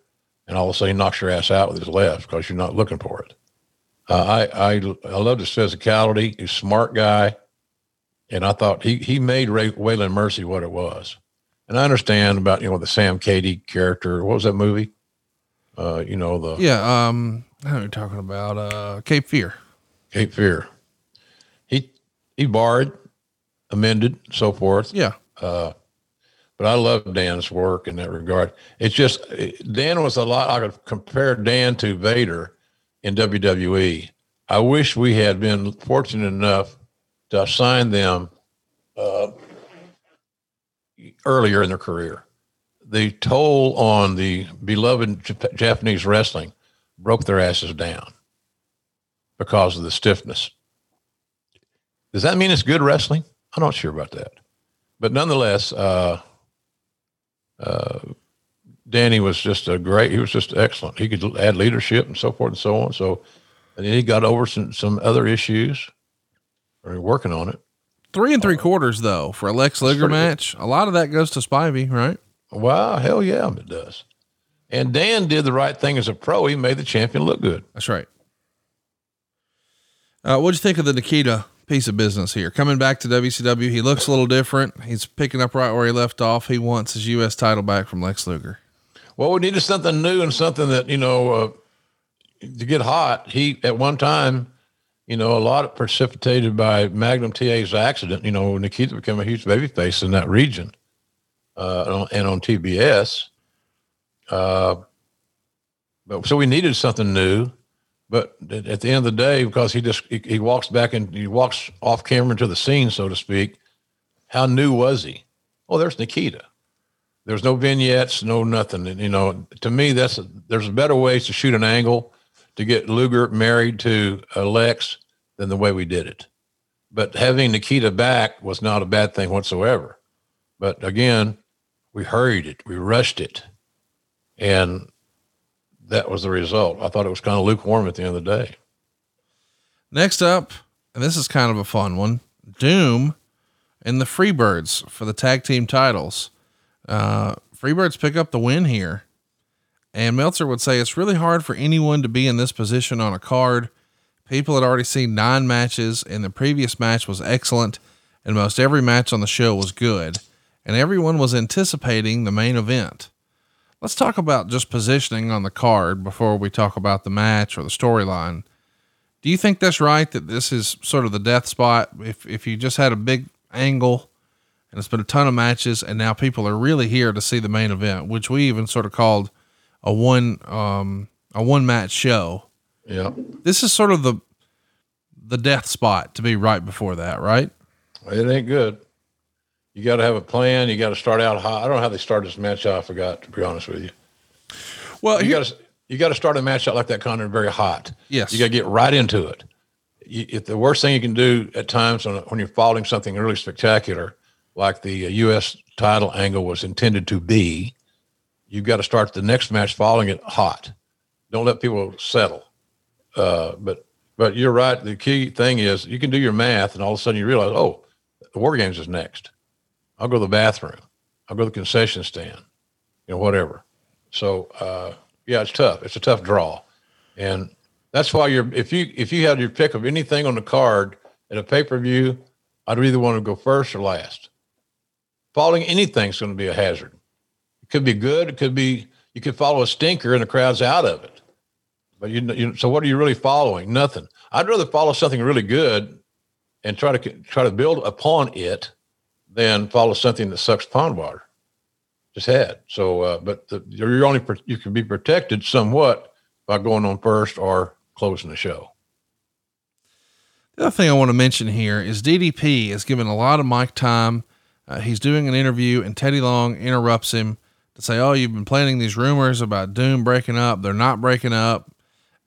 and all of a sudden he knocks your ass out with his left because you're not looking for it. Uh, I, I I loved his physicality. He's a smart guy, and I thought he he made Ray, Mercy what it was. And I understand about you know the Sam Cady character. What was that movie? Uh, you know the Yeah, um, you talking about? Uh, Cape Fear. Cape Fear. He he barred, amended, so forth. Yeah. but I love Dan's work in that regard. It's just Dan was a lot. I could compare Dan to Vader in WWE. I wish we had been fortunate enough to assign them uh, earlier in their career. The toll on the beloved Jap- Japanese wrestling broke their asses down because of the stiffness. Does that mean it's good wrestling? I'm not sure about that, but nonetheless, uh, uh, Danny was just a great. He was just excellent. He could add leadership and so forth and so on. So, and then he got over some some other issues. Or working on it. Three and three quarters though for a Lex Luger pretty good. match. A lot of that goes to Spivey, right? Wow, hell yeah, it does. And Dan did the right thing as a pro. He made the champion look good. That's right. Uh, what'd you think of the Nikita piece of business here? Coming back to WCW, he looks a little different. He's picking up right where he left off. He wants his U.S. title back from Lex Luger. Well, we needed something new and something that you know uh, to get hot. He at one time, you know, a lot of precipitated by Magnum TA's accident. You know, Nikita became a huge babyface in that region, uh, and on TBS. Uh, but so we needed something new. But at the end of the day, because he just he, he walks back and he walks off camera into the scene, so to speak. How new was he? Oh, there's Nikita. There's no vignettes, no nothing. And, you know, to me, that's a, there's better ways to shoot an angle to get Luger married to uh, Lex than the way we did it. But having Nikita back was not a bad thing whatsoever. But again, we hurried it, we rushed it, and that was the result. I thought it was kind of lukewarm at the end of the day. Next up, and this is kind of a fun one Doom and the Freebirds for the tag team titles. Uh, Freebirds pick up the win here. And Meltzer would say it's really hard for anyone to be in this position on a card. People had already seen nine matches, and the previous match was excellent, and most every match on the show was good, and everyone was anticipating the main event. Let's talk about just positioning on the card before we talk about the match or the storyline. Do you think that's right that this is sort of the death spot? If if you just had a big angle and it's been a ton of matches and now people are really here to see the main event, which we even sort of called a one um a one match show. Yeah. This is sort of the the death spot to be right before that, right? It ain't good. You got to have a plan. You got to start out high. I don't know how they started this match out. I forgot, to be honest with you. Well, you got to you got to start a match out like that of very hot. Yes. you got to get right into it. You, if the worst thing you can do at times when, when you're following something really spectacular, like the uh, U.S. title angle was intended to be, you've got to start the next match following it hot. Don't let people settle. Uh, but but you're right. The key thing is you can do your math, and all of a sudden you realize, oh, the War Games is next. I'll go to the bathroom. I'll go to the concession stand. You know, whatever. So uh, yeah, it's tough. It's a tough draw, and that's why you're if you if you had your pick of anything on the card at a pay per view, I'd either want to go first or last. Following anything's going to be a hazard. It could be good. It could be you could follow a stinker and the crowd's out of it. But you, you so what are you really following? Nothing. I'd rather follow something really good and try to try to build upon it than follow something that sucks pond water. Just had so, uh, but the, you're only you can be protected somewhat by going on first or closing the show. The other thing I want to mention here is DDP is given a lot of mic time. Uh, he's doing an interview and Teddy Long interrupts him to say, Oh, you've been planting these rumors about Doom breaking up. They're not breaking up.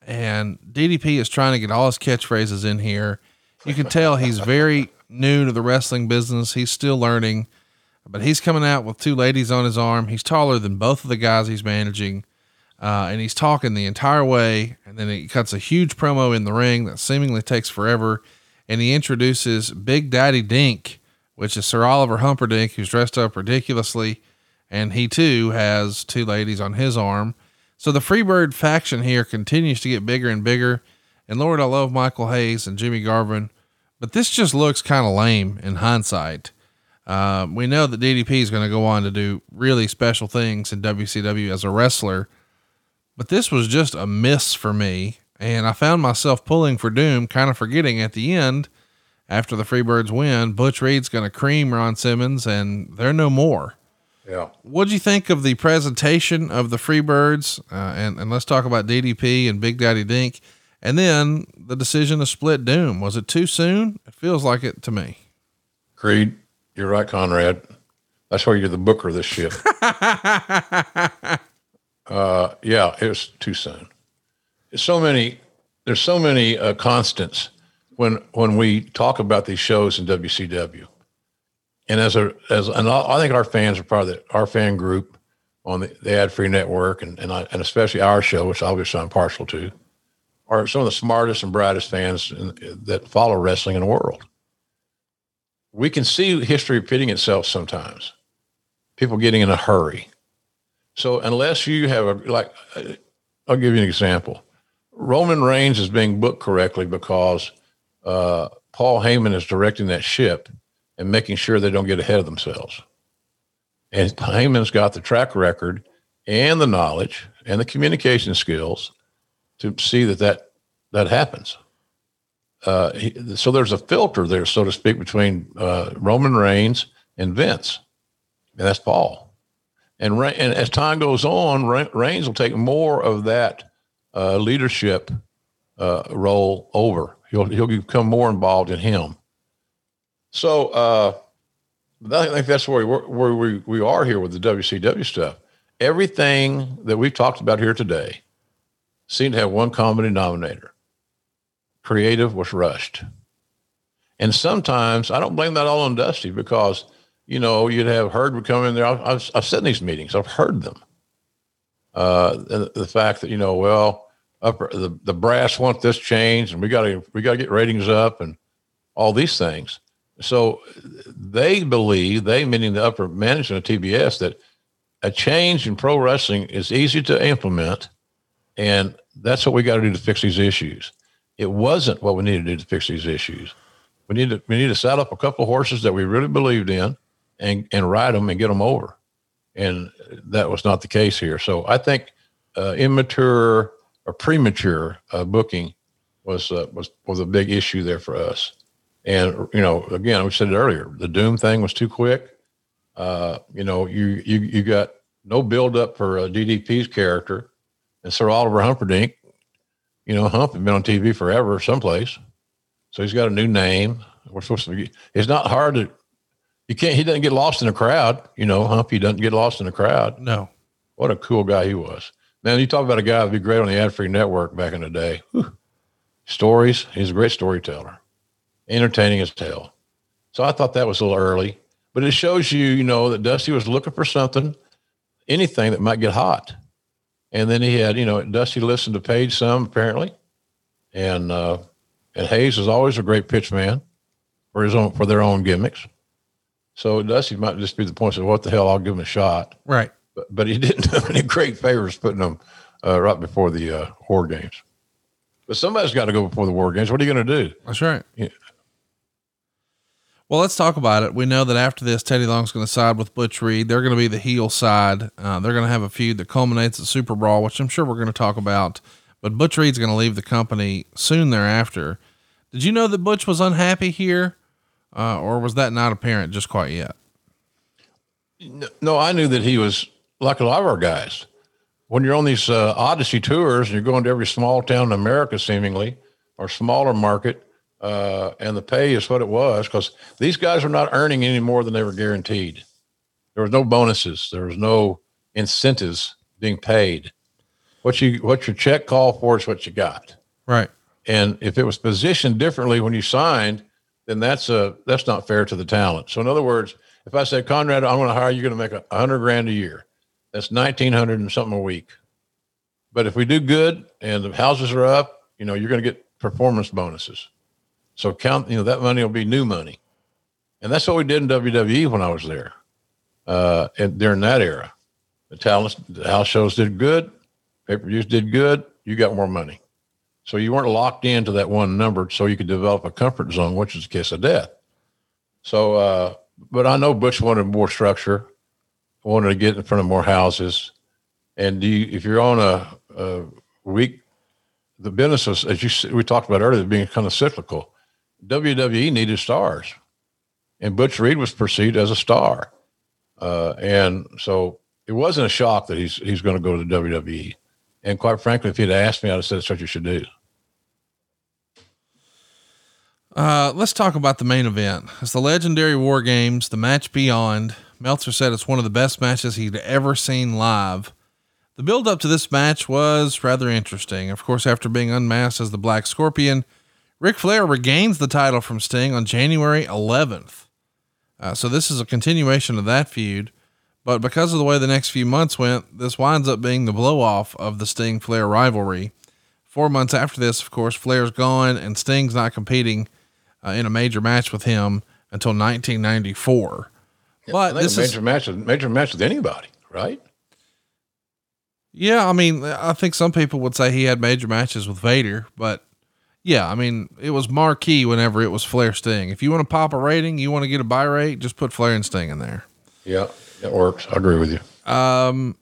And DDP is trying to get all his catchphrases in here. You can tell he's very new to the wrestling business. He's still learning, but he's coming out with two ladies on his arm. He's taller than both of the guys he's managing. Uh, and he's talking the entire way. And then he cuts a huge promo in the ring that seemingly takes forever. And he introduces Big Daddy Dink, which is Sir Oliver Humperdink, who's dressed up ridiculously. And he too has two ladies on his arm. So the Freebird faction here continues to get bigger and bigger. And Lord, I love Michael Hayes and Jimmy Garvin, but this just looks kind of lame in hindsight. Uh, we know that DDP is going to go on to do really special things in WCW as a wrestler, but this was just a miss for me. And I found myself pulling for Doom, kind of forgetting at the end after the Freebirds win, Butch Reed's going to cream Ron Simmons and they're no more. Yeah. What'd you think of the presentation of the Freebirds? Uh, and, and let's talk about DDP and Big Daddy Dink. And then the decision to split Doom. Was it too soon? It feels like it to me. Creed, you're right, Conrad. That's why you're the booker of this ship. uh, yeah, it was too soon. There's so many, there's so many uh, constants when when we talk about these shows in WCW and as a as and I think our fans are part of the, our fan group on the, the ad free network and and, I, and especially our show, which obviously I'm partial to, are some of the smartest and brightest fans in, that follow wrestling in the world. We can see history repeating itself sometimes. People getting in a hurry. So unless you have a like, I'll give you an example. Roman Reigns is being booked correctly because uh, Paul Heyman is directing that ship and making sure they don't get ahead of themselves. And Heyman's got the track record and the knowledge and the communication skills to see that that, that happens. Uh, he, so there's a filter there, so to speak, between uh, Roman Reigns and Vince, and that's Paul. And, and as time goes on, Reigns will take more of that uh, leadership uh, role over. He'll he'll become more involved in him. So uh, I think that's where we, where we, we are here with the WCW stuff. Everything that we've talked about here today seemed to have one common denominator. Creative was rushed. And sometimes I don't blame that all on Dusty because, you know, you'd have heard would come in there. I've, I've, I've in these meetings. I've heard them. Uh, the, the fact that, you know, well, upper, the, the brass want this change and we got to, we got to get ratings up and all these things. So they believe, they meaning the upper management of TBS, that a change in pro wrestling is easy to implement. And that's what we got to do to fix these issues. It wasn't what we needed to do to fix these issues. We need to, we need to saddle up a couple of horses that we really believed in and, and ride them and get them over. And that was not the case here. So I think uh, immature or premature uh, booking was, uh, was, was a big issue there for us. And you know, again, we said it earlier, the Doom thing was too quick. Uh, you know, you you you got no build up for uh, DDP's character, and Sir Oliver Humperdink. You know, Hump had been on TV forever, someplace, so he's got a new name. We're supposed to. Be, it's not hard to. You can't. He doesn't get lost in a crowd. You know, Humpy doesn't get lost in a crowd. No. What a cool guy he was. Man, you talk about a guy that'd be great on the ad free network back in the day. Whew. Stories. He's a great storyteller entertaining as hell. So I thought that was a little early, but it shows you, you know, that Dusty was looking for something, anything that might get hot. And then he had, you know, Dusty listened to Page some apparently, and uh, and Hayes is always a great pitch man for his own for their own gimmicks. So Dusty might just be the point of what the hell, I'll give him a shot. Right. But, but he didn't do any great favors putting them uh, right before the uh, War Games. But somebody's got to go before the War Games. What are you going to do? That's right. Yeah. Well, let's talk about it. We know that after this, Teddy Long's going to side with Butch Reed. They're going to be the heel side. Uh, they're going to have a feud that culminates at Super Brawl, which I'm sure we're going to talk about. But Butch Reed's going to leave the company soon thereafter. Did you know that Butch was unhappy here, uh, or was that not apparent just quite yet? No, I knew that he was like a lot of our guys. When you're on these uh, Odyssey tours and you're going to every small town in America, seemingly, or smaller market, uh, and the pay is what it was, because these guys are not earning any more than they were guaranteed. There was no bonuses. There was no incentives being paid. What you what your check call for is what you got. Right. And if it was positioned differently when you signed, then that's a that's not fair to the talent. So in other words, if I say Conrad, I'm going to hire you, going to make a hundred grand a year. That's nineteen hundred and something a week. But if we do good and the houses are up, you know, you're going to get performance bonuses. So count, you know, that money will be new money, and that's what we did in WWE when I was there. Uh, and during that era, the talents, the house shows did good, pay per views did good. You got more money. So you weren't locked into that one number, so you could develop a comfort zone, which is a kiss of death. So, uh, but I know Butch wanted more structure, wanted to get in front of more houses, and you, if you're on a, a week, the business is, as you we talked about earlier, being kind of cyclical. WWE needed stars, and Butch Reed was perceived as a star, uh, and so it wasn't a shock that he's he's going to go to the WWE. And quite frankly, if he'd asked me, I'd have said that's what you should do. Uh, let's talk about the main event. It's the legendary War Games, the match beyond. Meltzer said it's one of the best matches he'd ever seen live. The build up to this match was rather interesting. Of course, after being unmasked as the Black Scorpion, Ric Flair regains the title from Sting on January 11th. Uh, so this is a continuation of that feud. But because of the way the next few months went, this winds up being the blow off of the Sting Flair rivalry. Four months after this, of course, Flair's gone and Sting's not competing uh, in a major match with him until 1994. Yeah, but this major is match, major match with anybody, right? yeah. I mean, I think some people would say he had major matches with Vader, but yeah, I mean, it was marquee whenever it was Flair Sting. If you want to pop a rating, you want to get a buy rate, just put Flair and Sting in there. Yeah, it works. I agree with you. Um,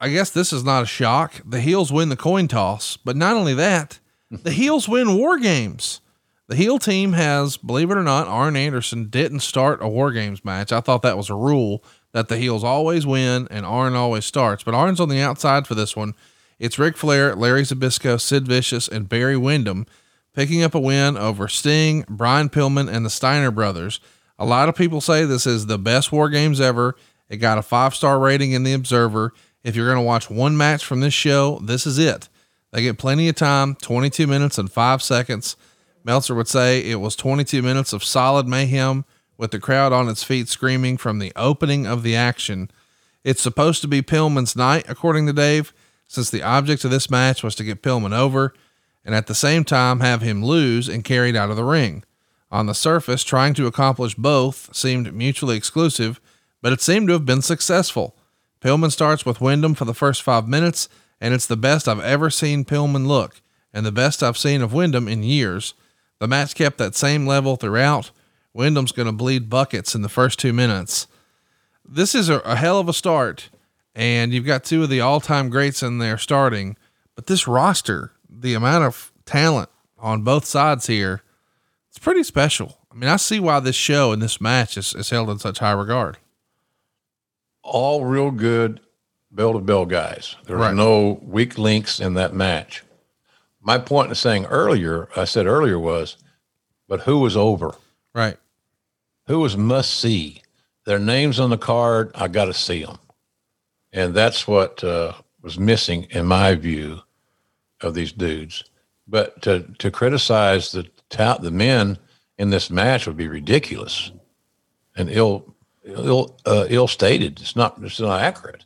I guess this is not a shock. The heels win the coin toss, but not only that, the heels win war games. The heel team has, believe it or not, Arn Anderson didn't start a war games match. I thought that was a rule that the heels always win and Arn always starts, but Arn's on the outside for this one. It's Ric Flair, Larry Zbyszko, Sid Vicious, and Barry Windham picking up a win over Sting, Brian Pillman, and the Steiner brothers. A lot of people say this is the best war games ever. It got a five star rating in the Observer. If you're going to watch one match from this show, this is it. They get plenty of time 22 minutes and five seconds. Meltzer would say it was 22 minutes of solid mayhem with the crowd on its feet screaming from the opening of the action. It's supposed to be Pillman's night, according to Dave, since the object of this match was to get Pillman over and at the same time have him lose and carried out of the ring. On the surface, trying to accomplish both seemed mutually exclusive, but it seemed to have been successful. Pillman starts with Windham for the first five minutes, and it's the best I've ever seen Pillman look, and the best I've seen of Windham in years. The match kept that same level throughout. Windham's going to bleed buckets in the first two minutes. This is a, a hell of a start, and you've got two of the all time greats in there starting, but this roster, the amount of talent on both sides here, it's pretty special. I mean, I see why this show and this match is, is held in such high regard. All real good bell to bell guys. There Right. no weak links in that match. My point in saying earlier, I said earlier was, but who was over? Right. Who was must see? Their names on the card. I got to see them, and that's what uh, was missing in my view of these dudes. But to to criticize the ta- the men in this match would be ridiculous and ill ill uh, ill stated. It's not it's not accurate.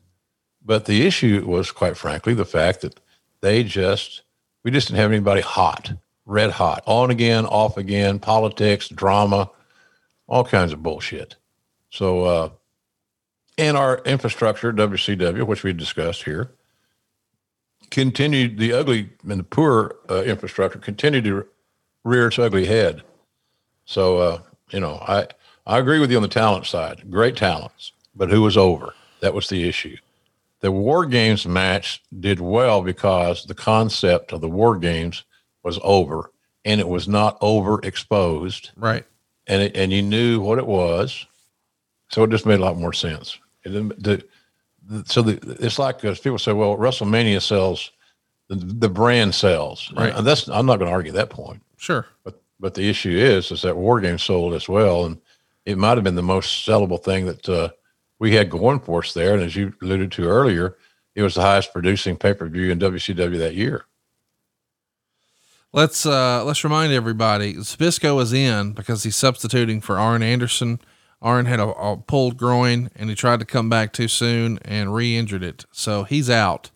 But the issue was, quite frankly, the fact that they just we just didn't have anybody hot, red hot, on again, off again, politics, drama, all kinds of bullshit. So, uh, and our infrastructure, WCW, which we discussed here, continued the ugly and the poor uh, infrastructure continued to rear its ugly head. So, uh, you know, I, I agree with you on the talent side. Great talents, but who was over? That was the issue. The War Games match did well because the concept of the War Games was over and it was not overexposed. Right. And it, and you knew what it was. So it just made a lot more sense. The, so the, it's like uh, people say, well, WrestleMania sells, the, the brand sells. Right. And that's, I'm not going to argue that point. Sure. But but the issue is is that War Games sold as well, and it might have been the most sellable thing that uh, we had going for us there. And as you alluded to earlier, it was the highest producing pay per view in WCW that year. Let's uh, let's remind everybody Zbyszko is in because he's substituting for Arn Anderson. Arn had a, a pulled groin and he tried to come back too soon and re-injured it, so he's out.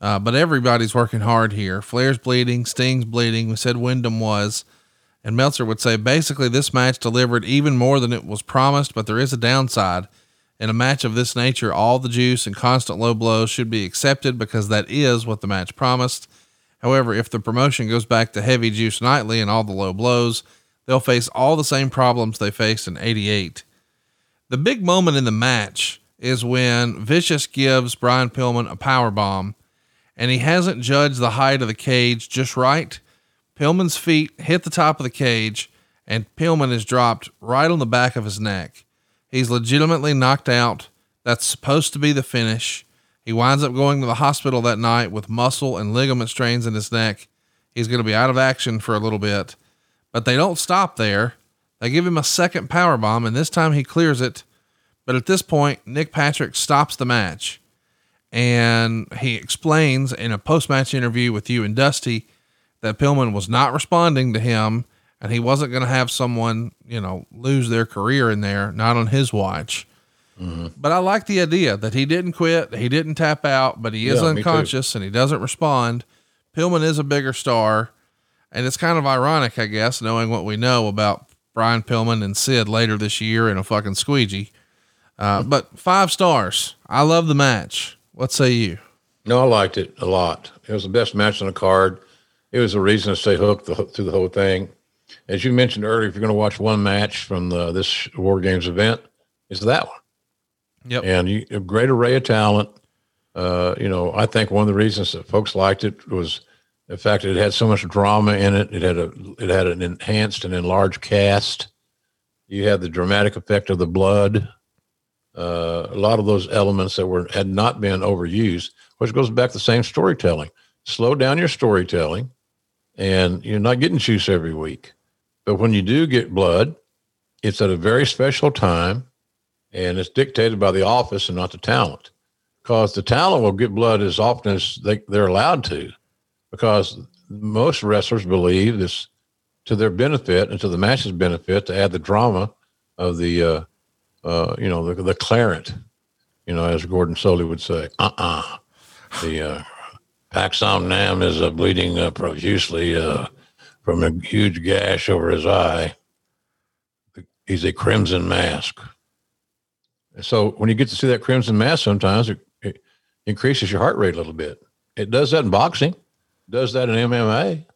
Uh, but everybody's working hard here. Flair's bleeding, Sting's bleeding. We said Windham was. And Meltzer would say basically this match delivered even more than it was promised, but there is a downside. In a match of this nature, all the juice and constant low blows should be accepted because that is what the match promised. However, if the promotion goes back to heavy juice nightly and all the low blows, they'll face all the same problems they faced in 88. The big moment in the match is when Vicious gives Brian Pillman a power bomb and he hasn't judged the height of the cage just right. Pillman's feet hit the top of the cage, and Pillman is dropped right on the back of his neck. He's legitimately knocked out. That's supposed to be the finish. He winds up going to the hospital that night with muscle and ligament strains in his neck. He's going to be out of action for a little bit, but they don't stop there. They give him a second power bomb, and this time he clears it. But at this point, Nick Patrick stops the match, and he explains in a post-match interview with you and Dusty that Pillman was not responding to him and he wasn't going to have someone, you know, lose their career in there, not on his watch. Mm-hmm. But I like the idea that he didn't quit, he didn't tap out, but he is Yeah, unconscious and he doesn't respond. Pillman is a bigger star, and it's kind of ironic, I guess, knowing what we know about Brian Pillman and Sid later this year in a fucking squeegee. Uh, but five stars. I love the match. What say you? No, I liked it a lot. It was the best match on the card. It was a reason to stay hooked the, through the whole thing. As you mentioned earlier, if you're going to watch one match from the, this War Games event, it's that one. Yep. and you, a great array of talent. Uh, you know, I think one of the reasons that folks liked it was the fact it had so much drama in it. It had a it had an enhanced and enlarged cast. You had the dramatic effect of the blood. Uh, a lot of those elements that were had not been overused, which goes back to the same storytelling. Slow down your storytelling, and you're not getting juice every week. But when you do get blood, it's at a very special time and it's dictated by the office and not the talent because the talent will get blood as often as they, they're allowed to because most wrestlers believe this to their benefit and to the match's benefit to add the drama of the uh, uh, you know the, the claret you know as Gordon Solie would say. Uh-uh. The uh, paxom nam is uh, bleeding uh, profusely uh, from a huge gash over his eye. He's a crimson mask. So when you get to see that crimson mask, sometimes it, it increases your heart rate a little bit. It does that in boxing, does that in MMA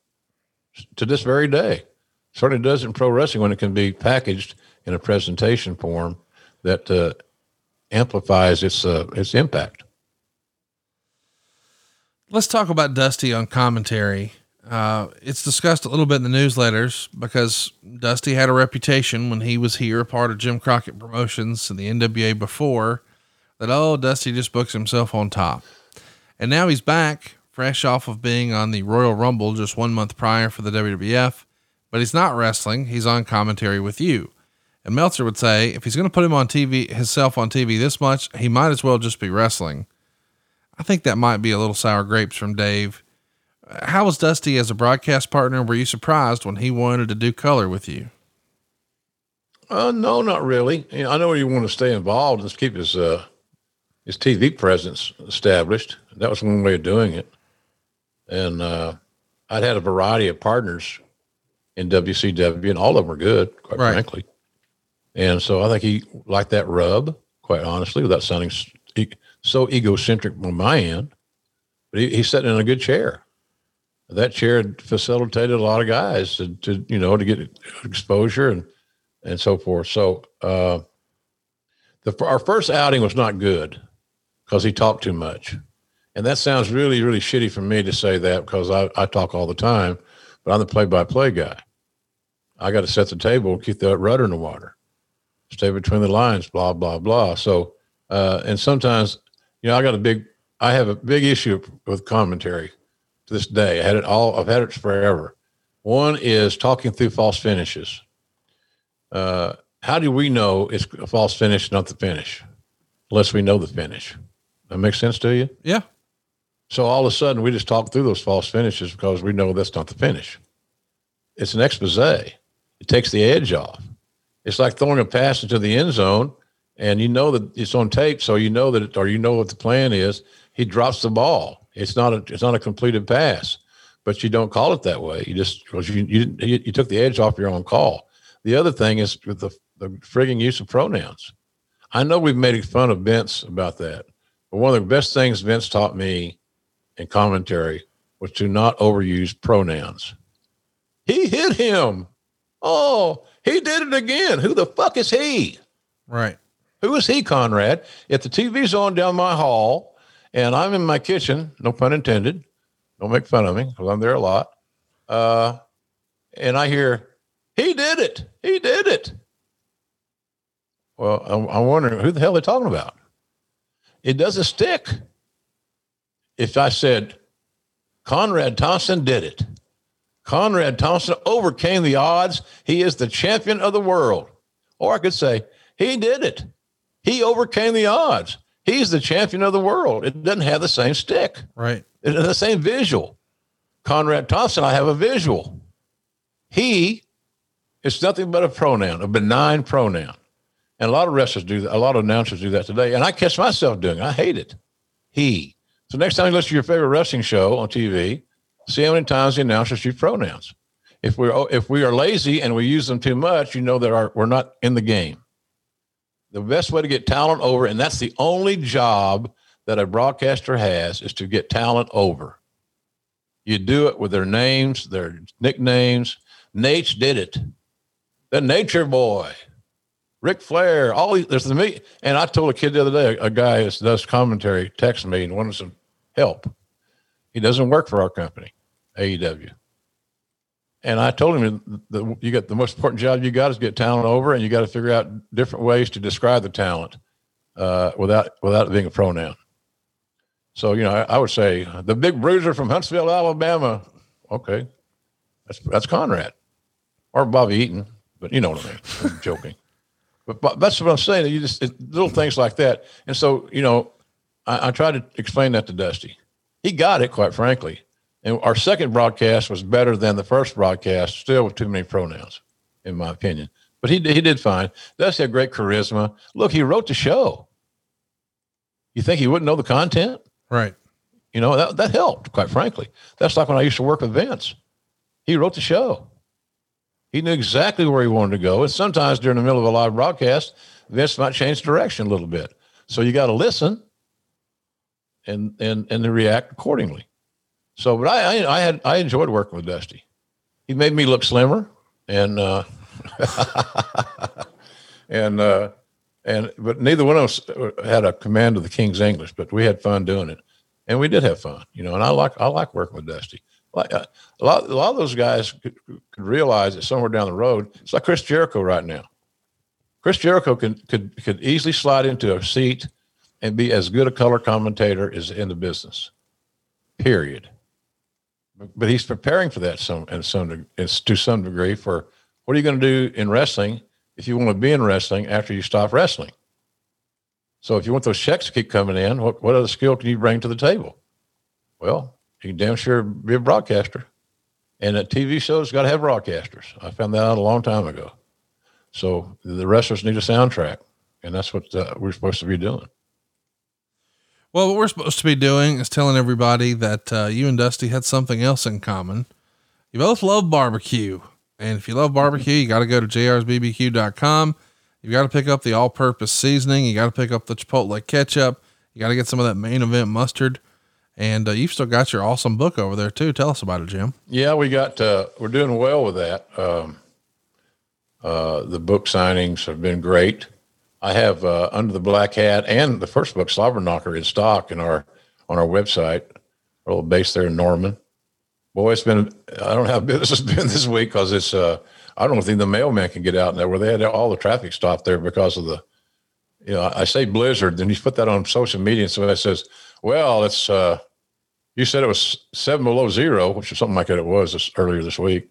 to this very day. Certainly does in pro wrestling when it can be packaged in a presentation form that uh, amplifies its uh, its impact. Let's talk about Dusty on commentary. Uh, it's discussed a little bit in the newsletters because Dusty had a reputation when he was here, a part of Jim Crockett Promotions and the NWA before, that, oh, Dusty just books himself on top. And now he's back, fresh off of being on the Royal Rumble just one month prior for the WWF, but he's not wrestling. He's on commentary with you. And Meltzer would say if he's going to put him on TV, himself on TV this much, he might as well just be wrestling. I think that might be a little sour grapes from Dave. How was Dusty as a broadcast partner? Were you surprised when he wanted to do color with you? Uh, no, not really. You know, I know you want to stay involved and keep his uh, his TV presence established. That was one way of doing it. And uh, I'd had a variety of partners in WCW, and all of them were good, quite Right. frankly. And so I think he liked that rub, quite honestly, without sounding so egocentric on my end. but he, he's sitting in a good chair. That chair facilitated a lot of guys to, to you know to get exposure and and so forth. So uh, the our first outing was not good because he talked too much, and that sounds really really shitty for me to say that because I, I talk all the time, but I'm the play by play guy. I got to set the table, keep that rudder in the water, stay between the lines, blah blah blah. So uh, and sometimes you know I got a big I have a big issue with commentary to this day. I had it all. I've had it forever. One is talking through false finishes. Uh, how do we know it's a false finish, not the finish, unless we know the finish? That makes sense to you? Yeah. So all of a sudden, we just talk through those false finishes because we know that's not the finish. It's an expose. It takes the edge off. It's like throwing a pass into the end zone, and you know that it's on tape, so you know that, it, or you know what the plan is. He drops the ball. It's not a it's not a completed pass, but you don't call it that way. You just because you you you took the edge off your own call. The other thing is with the the frigging use of pronouns. I know we've made fun of Vince about that, but one of the best things Vince taught me in commentary was to not overuse pronouns. He hit him. Oh, he did it again. Who the fuck is he? Right. Who is he, Conrad? If the TV's on down my hall and I'm in my kitchen, no pun intended, don't make fun of me because I'm there a lot. Uh, and I hear, he did it. He did it. Well, I'm, I'm wondering who the hell they're talking about. It doesn't stick. If I said, Conrad Thompson did it, Conrad Thompson overcame the odds. He is the champion of the world. Or I could say, he did it. He overcame the odds. He's the champion of the world. It doesn't have the same stick. Right. It has the same visual. Conrad Thompson, I have a visual. He is nothing but a pronoun, a benign pronoun. And a lot of wrestlers do that. A lot of announcers do that today. And I catch myself doing it. I hate it. He. So next time you listen to your favorite wrestling show on TV, see how many times the announcers use pronouns. If we're oh, if we are lazy and we use them too much, you know that our, we're not in the game. The best way to get talent over, and that's the only job that a broadcaster has, is to get talent over. You do it with their names, their nicknames. Nate's did it. The Nature Boy, Ric Flair, all these, there's the me. And I told a kid the other day, a guy that does commentary texted me and wanted some help. He doesn't work for our company, AEW. And I told him that you got the most important job you got is get talent over, and you got to figure out different ways to describe the talent uh, without without it being a pronoun. So you know, I, I, would say the big bruiser from Huntsville, Alabama. Okay, that's that's Conrad or Bobby Eaton, but you know what I mean. I'm joking, but, but, that's what I'm saying. You just it, little things like that, and so you know, I, I tried to explain that to Dusty. He got it, quite frankly and our second broadcast was better than the first broadcast, still with too many pronouns, in my opinion. But he, he did fine. Does have great charisma. Look, he wrote the show. You think he wouldn't know the content? Right. You know, that, that helped, quite frankly. That's like when I used to work with Vince. He wrote the show. He knew exactly where he wanted to go. And sometimes during the middle of a live broadcast, Vince might change direction a little bit. So you got to listen and, and, and they react accordingly. So, but I, I, I had I enjoyed working with Dusty. He made me look slimmer, and uh, and uh, and but neither one of us had a command of the King's English, but we had fun doing it, and we did have fun, you know. And I like I like working with Dusty. Like uh, a lot, a lot of those guys could, could realize that somewhere down the road, it's like Chris Jericho right now. Chris Jericho could could could easily slide into a seat and be as good a color commentator as in the business. Period but he's preparing for that some and some to some degree for what are you going to do in wrestling if you want to be in wrestling after you stop wrestling. So if you want those checks to keep coming in, what what other skill can you bring to the table? Well, you can damn sure be a broadcaster, and a TV show's got to have broadcasters. I found that out a long time ago. So the wrestlers need a soundtrack, and that's what uh, we're supposed to be doing. Well, what we're supposed to be doing is telling everybody that uh, you and Dusty had something else in common. You both love barbecue. And if you love barbecue, you got to go to jrsbbq.com. You got to pick up the all purpose seasoning. You got to pick up the Chipotle ketchup. You got to get some of that main event mustard. And uh, you've still got your awesome book over there too. Tell us about it, Jim. Yeah, we got uh, we're doing well with that. Um, uh, the book signings have been great. I have uh, Under the Black Hat and the first book, Slobber Knocker, in stock in our on our website. Our little base there in Norman. Boy, it's been I don't know how business has been this week because it's uh, I don't think the mailman can get out there where they had all the traffic stopped there because of the you know I say blizzard. Then you put that on social media, and somebody says, "Well, it's uh, you said it was seven below zero, which is something like that. It was this, earlier this week."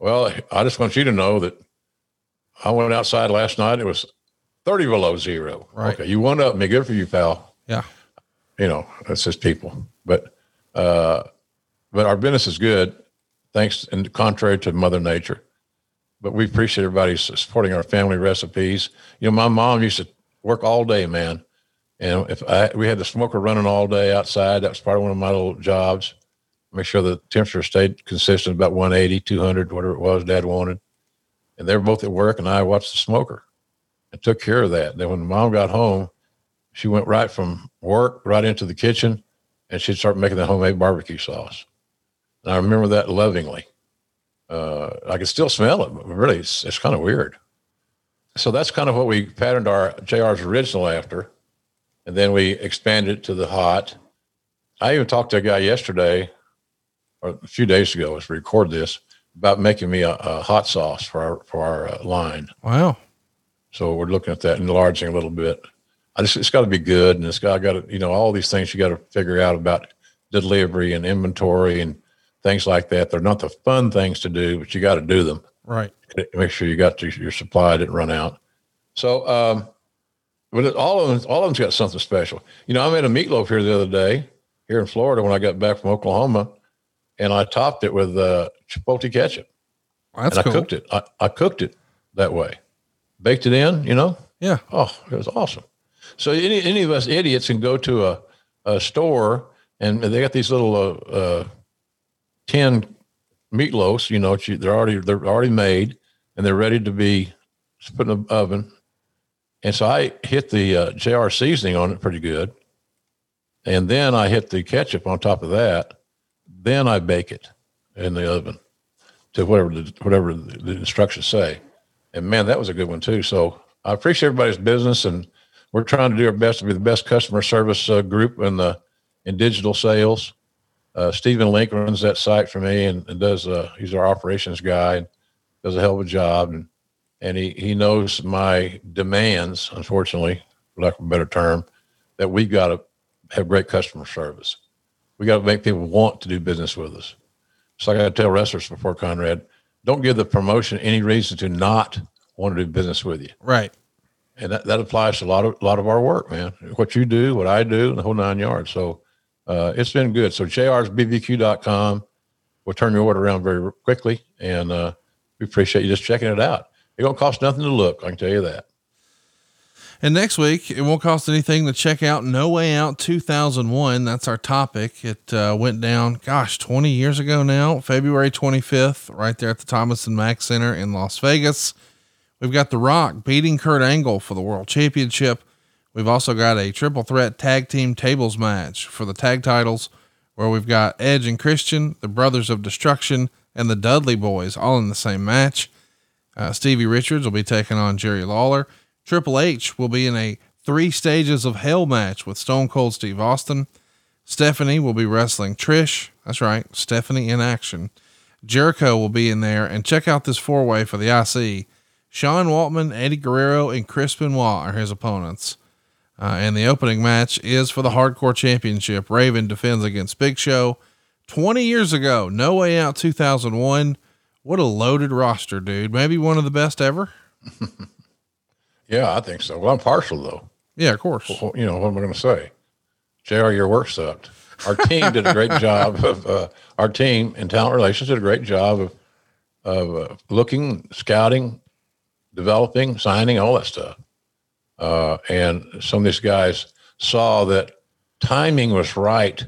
Well, I just want you to know that I went outside last night. It was 30 below zero. Right. Okay. You won up me. Good for you, pal. Yeah. You know, that's just people. But, uh, but our business is good, thanks and contrary to Mother Nature. But we appreciate everybody supporting our family recipes. You know, my mom used to work all day, man. And if I, we had the smoker running all day outside, that was part of one of my little jobs make sure the temperature stayed consistent about 180, 200, whatever it was dad wanted. And they were both at work and I watched the smoker and took care of that. Then when mom got home, she went right from work right into the kitchen and she'd start making the homemade barbecue sauce. And I remember that lovingly. Uh, I can still smell it, but really it's, it's kind of weird. So that's kind of what we patterned our JR's original after. And then we expanded it to the hot. I even talked to a guy yesterday or a few days ago as we record this about making me a, a hot sauce for our for our uh, line. Wow. So we're looking at that enlarging a little bit. I just it's got to be good, and it's got got to you know all these things you got to figure out about delivery and inventory and things like that. They're not the fun things to do, but you got to do them. Right. Make sure you got to, your supply didn't run out. So, um, but all of them, all of them's got something special. You know, I made a meatloaf here the other day here in Florida when I got back from Oklahoma and I topped it with uh, chipotle ketchup. That's and cool. I cooked it. I, I cooked it that way, baked it in. You know. Yeah. Oh, it was awesome. So any any of us idiots can go to a, a store and they got these little uh, uh, tin meatloafs. You know, they're already they're already made and they're ready to be put in the oven. And so I hit the uh, JR seasoning on it pretty good, and then I hit the ketchup on top of that then I bake it in the oven to whatever the, whatever the instructions say. And man, that was a good one too. So I appreciate everybody's business, and we're trying to do our best to be the best customer service uh, group in the in digital sales. Uh, Stephen Link runs that site for me, and, and does uh, he's our operations guy, and does a hell of a job, and and he he knows my demands. Unfortunately, for lack of a better term, that we've got to have great customer service. We got to make people want to do business with us. So I got to tell wrestlers before Conrad, don't give the promotion any reason to not want to do business with you. Right. And that, that applies to a lot of a lot of our work, man. What you do, what I do, the whole nine yards. So uh, it's been good. So jrsbbq.com. We'll turn your order around very quickly, and uh, we appreciate you just checking it out. It don't cost nothing to look. I can tell you that. And next week, it won't cost anything to check out No Way Out 2001. That's our topic. It uh, went down, gosh, 20 years ago now, February 25th, right there at the Thomas and Mack Center in Las Vegas. We've got The Rock beating Kurt Angle for the World Championship. We've also got a triple threat tag team tables match for the tag titles, where we've got Edge and Christian, the Brothers of Destruction, and the Dudley Boys all in the same match. Uh, Stevie Richards will be taking on Jerry Lawler. Triple H will be in a three stages of hell match with Stone Cold Steve Austin. Stephanie will be wrestling Trish. That's right. Stephanie in action. Jericho will be in there and check out this four way for the IC. Sean Waltman, Eddie Guerrero, and Chris Benoit are his opponents. Uh, and the opening match is for the Hardcore Championship. Raven defends against Big Show. 20 years ago, No Way Out 2001. What a loaded roster, dude. Maybe one of the best ever. Yeah, I think so. Well, I'm partial though. Yeah, of course. Well, you know, what am I going to say? JR, your work sucked. Our team did a great job of, uh, our team in talent relations did a great job of, of uh, looking, scouting, developing, signing, all that stuff. Uh, and some of these guys saw that timing was right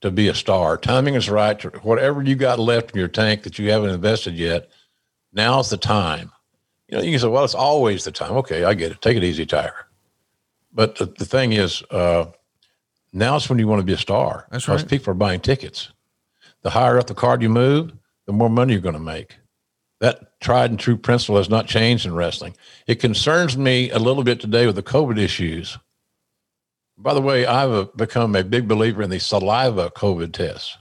to be a star. Timing is right to whatever you got left in your tank that you haven't invested yet. Now's the time you know, you can say, well, it's always the time. Okay, I get it. Take it easy, Tiger. But the, the thing is, uh, Now it's when you want to be a star. That's because right. people are buying tickets. The higher up the card you move, the more money you're going to make. That tried and true principle has not changed in wrestling. It concerns me a little bit today with the COVID issues. By the way, I've uh, become a big believer in the saliva COVID tests.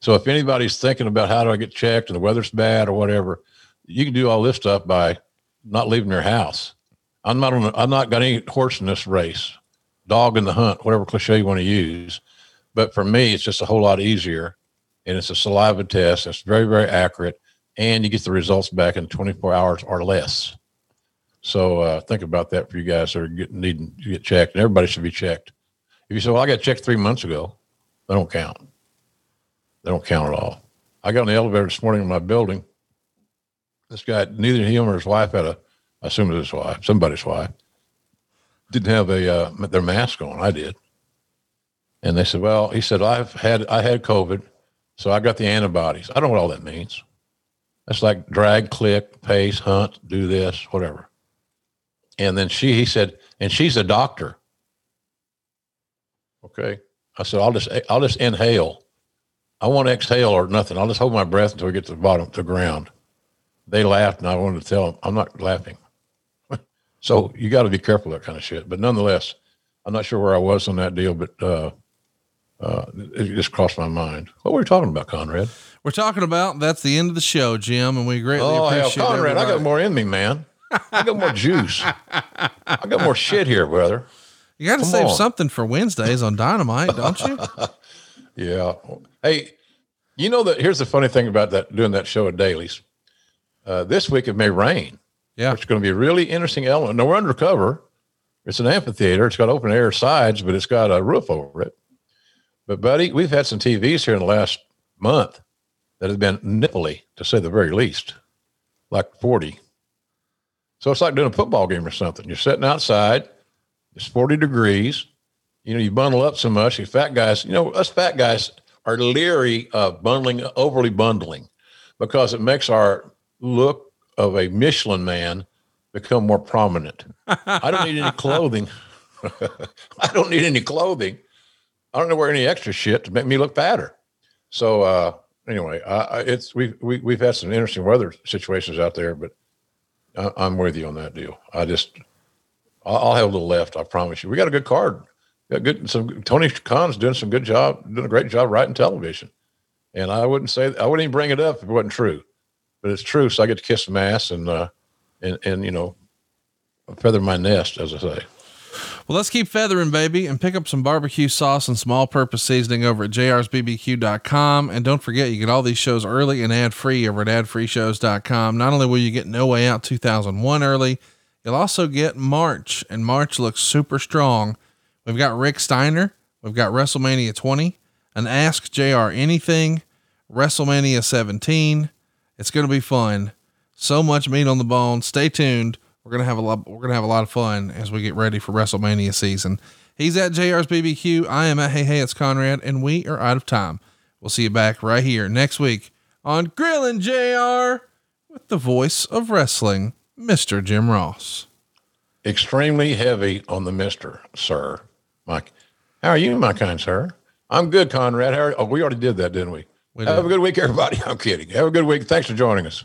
So if anybody's thinking about how do I get checked and the weather's bad or whatever, you can do all this stuff by not leaving your house. I'm not on. I'm not got any horse in this race, dog in the hunt, whatever cliche you want to use. But for me, it's just a whole lot easier, and it's a saliva test. It's very very accurate, and you get the results back in 24 hours or less. So uh, think about that for you guys that are getting needing to get checked. And everybody should be checked. If you say, "Well, I got checked three months ago," they don't count. They don't count at all. I got in the elevator this morning in my building. This guy, neither him or his wife had a, I assume it was his wife, somebody's wife, didn't have a uh, their mask on. I did, and they said, "Well," he said, "I've had I had COVID, so I got the antibodies." I don't know what all that means. That's like drag, click, pace, hunt, do this, whatever. And then she, he said, and she's a doctor. Okay. I said, I'll just, I'll just inhale. I won't exhale or nothing. I'll just hold my breath until we get to the bottom, to the ground. They laughed, and I wanted to tell them, I'm not laughing. so you got to be careful of that kind of shit. But nonetheless, I'm not sure where I was on that deal, but uh, uh, it just crossed my mind. What were we talking about, Conrad? We're talking about that's the end of the show, Jim, and we greatly Oh, appreciate Conrad, I got more in me, man. I got more juice. I got more shit here, brother. You got to save on. something for Wednesdays on Dynamite, don't you? Yeah. Hey, you know that here's the funny thing about that doing that show at Daily's. Uh, this week it may rain. Yeah. Which is going to be a really interesting element. Now we're undercover. It's an amphitheater. It's got open air sides, but it's got a roof over it. But buddy, we've had some TVs here in the last month that have been nipply, to say the very least, like 40. So it's like doing a football game or something. You're sitting outside, it's 40 degrees. You know, you bundle up so much. You fat guys, you know, us fat guys are leery of bundling, overly bundling, because it makes our look of a Michelin man become more prominent. I don't need any clothing. I don't need any clothing. I don't know wear any extra shit to make me look fatter. So uh, anyway, I, I, it's we we we've had some interesting weather situations out there, but I, I'm with you on that deal. I just I'll, I'll have a little left. I promise you. We got a good card. Got good. Some Tony Khan's doing some good job, doing a great job writing television. And I wouldn't say I wouldn't even bring it up if it wasn't true, but it's true. So I get to kiss some ass and uh, and and you know feather my nest, as I say. Well, let's keep feathering, baby, and pick up some barbecue sauce and small purpose seasoning over at jrsbbq.com. And don't forget, you get all these shows early and ad free over at adfreeshows.com. Not only will you get No Way Out 2001 early, you'll also get March, and March looks super strong. We've got Rick Steiner, we've got WrestleMania 20, an Ask JR Anything, WrestleMania 17. It's going to be fun. So much meat on the bone. Stay tuned. We're gonna have a lot. We're gonna have a lot of fun as we get ready for WrestleMania season. He's at JR's BBQ. I am at Hey Hey It's Conrad, and we are out of time. We'll see you back right here next week on Grillin' JR with the voice of wrestling, Mr. Jim Ross. extremely heavy on the Mister, sir. Mike, how are you, my kind sir? I'm good, Conrad. How are, oh, we already did that, didn't we? Have a good week, everybody. I'm kidding. Have a good week. Thanks for joining us.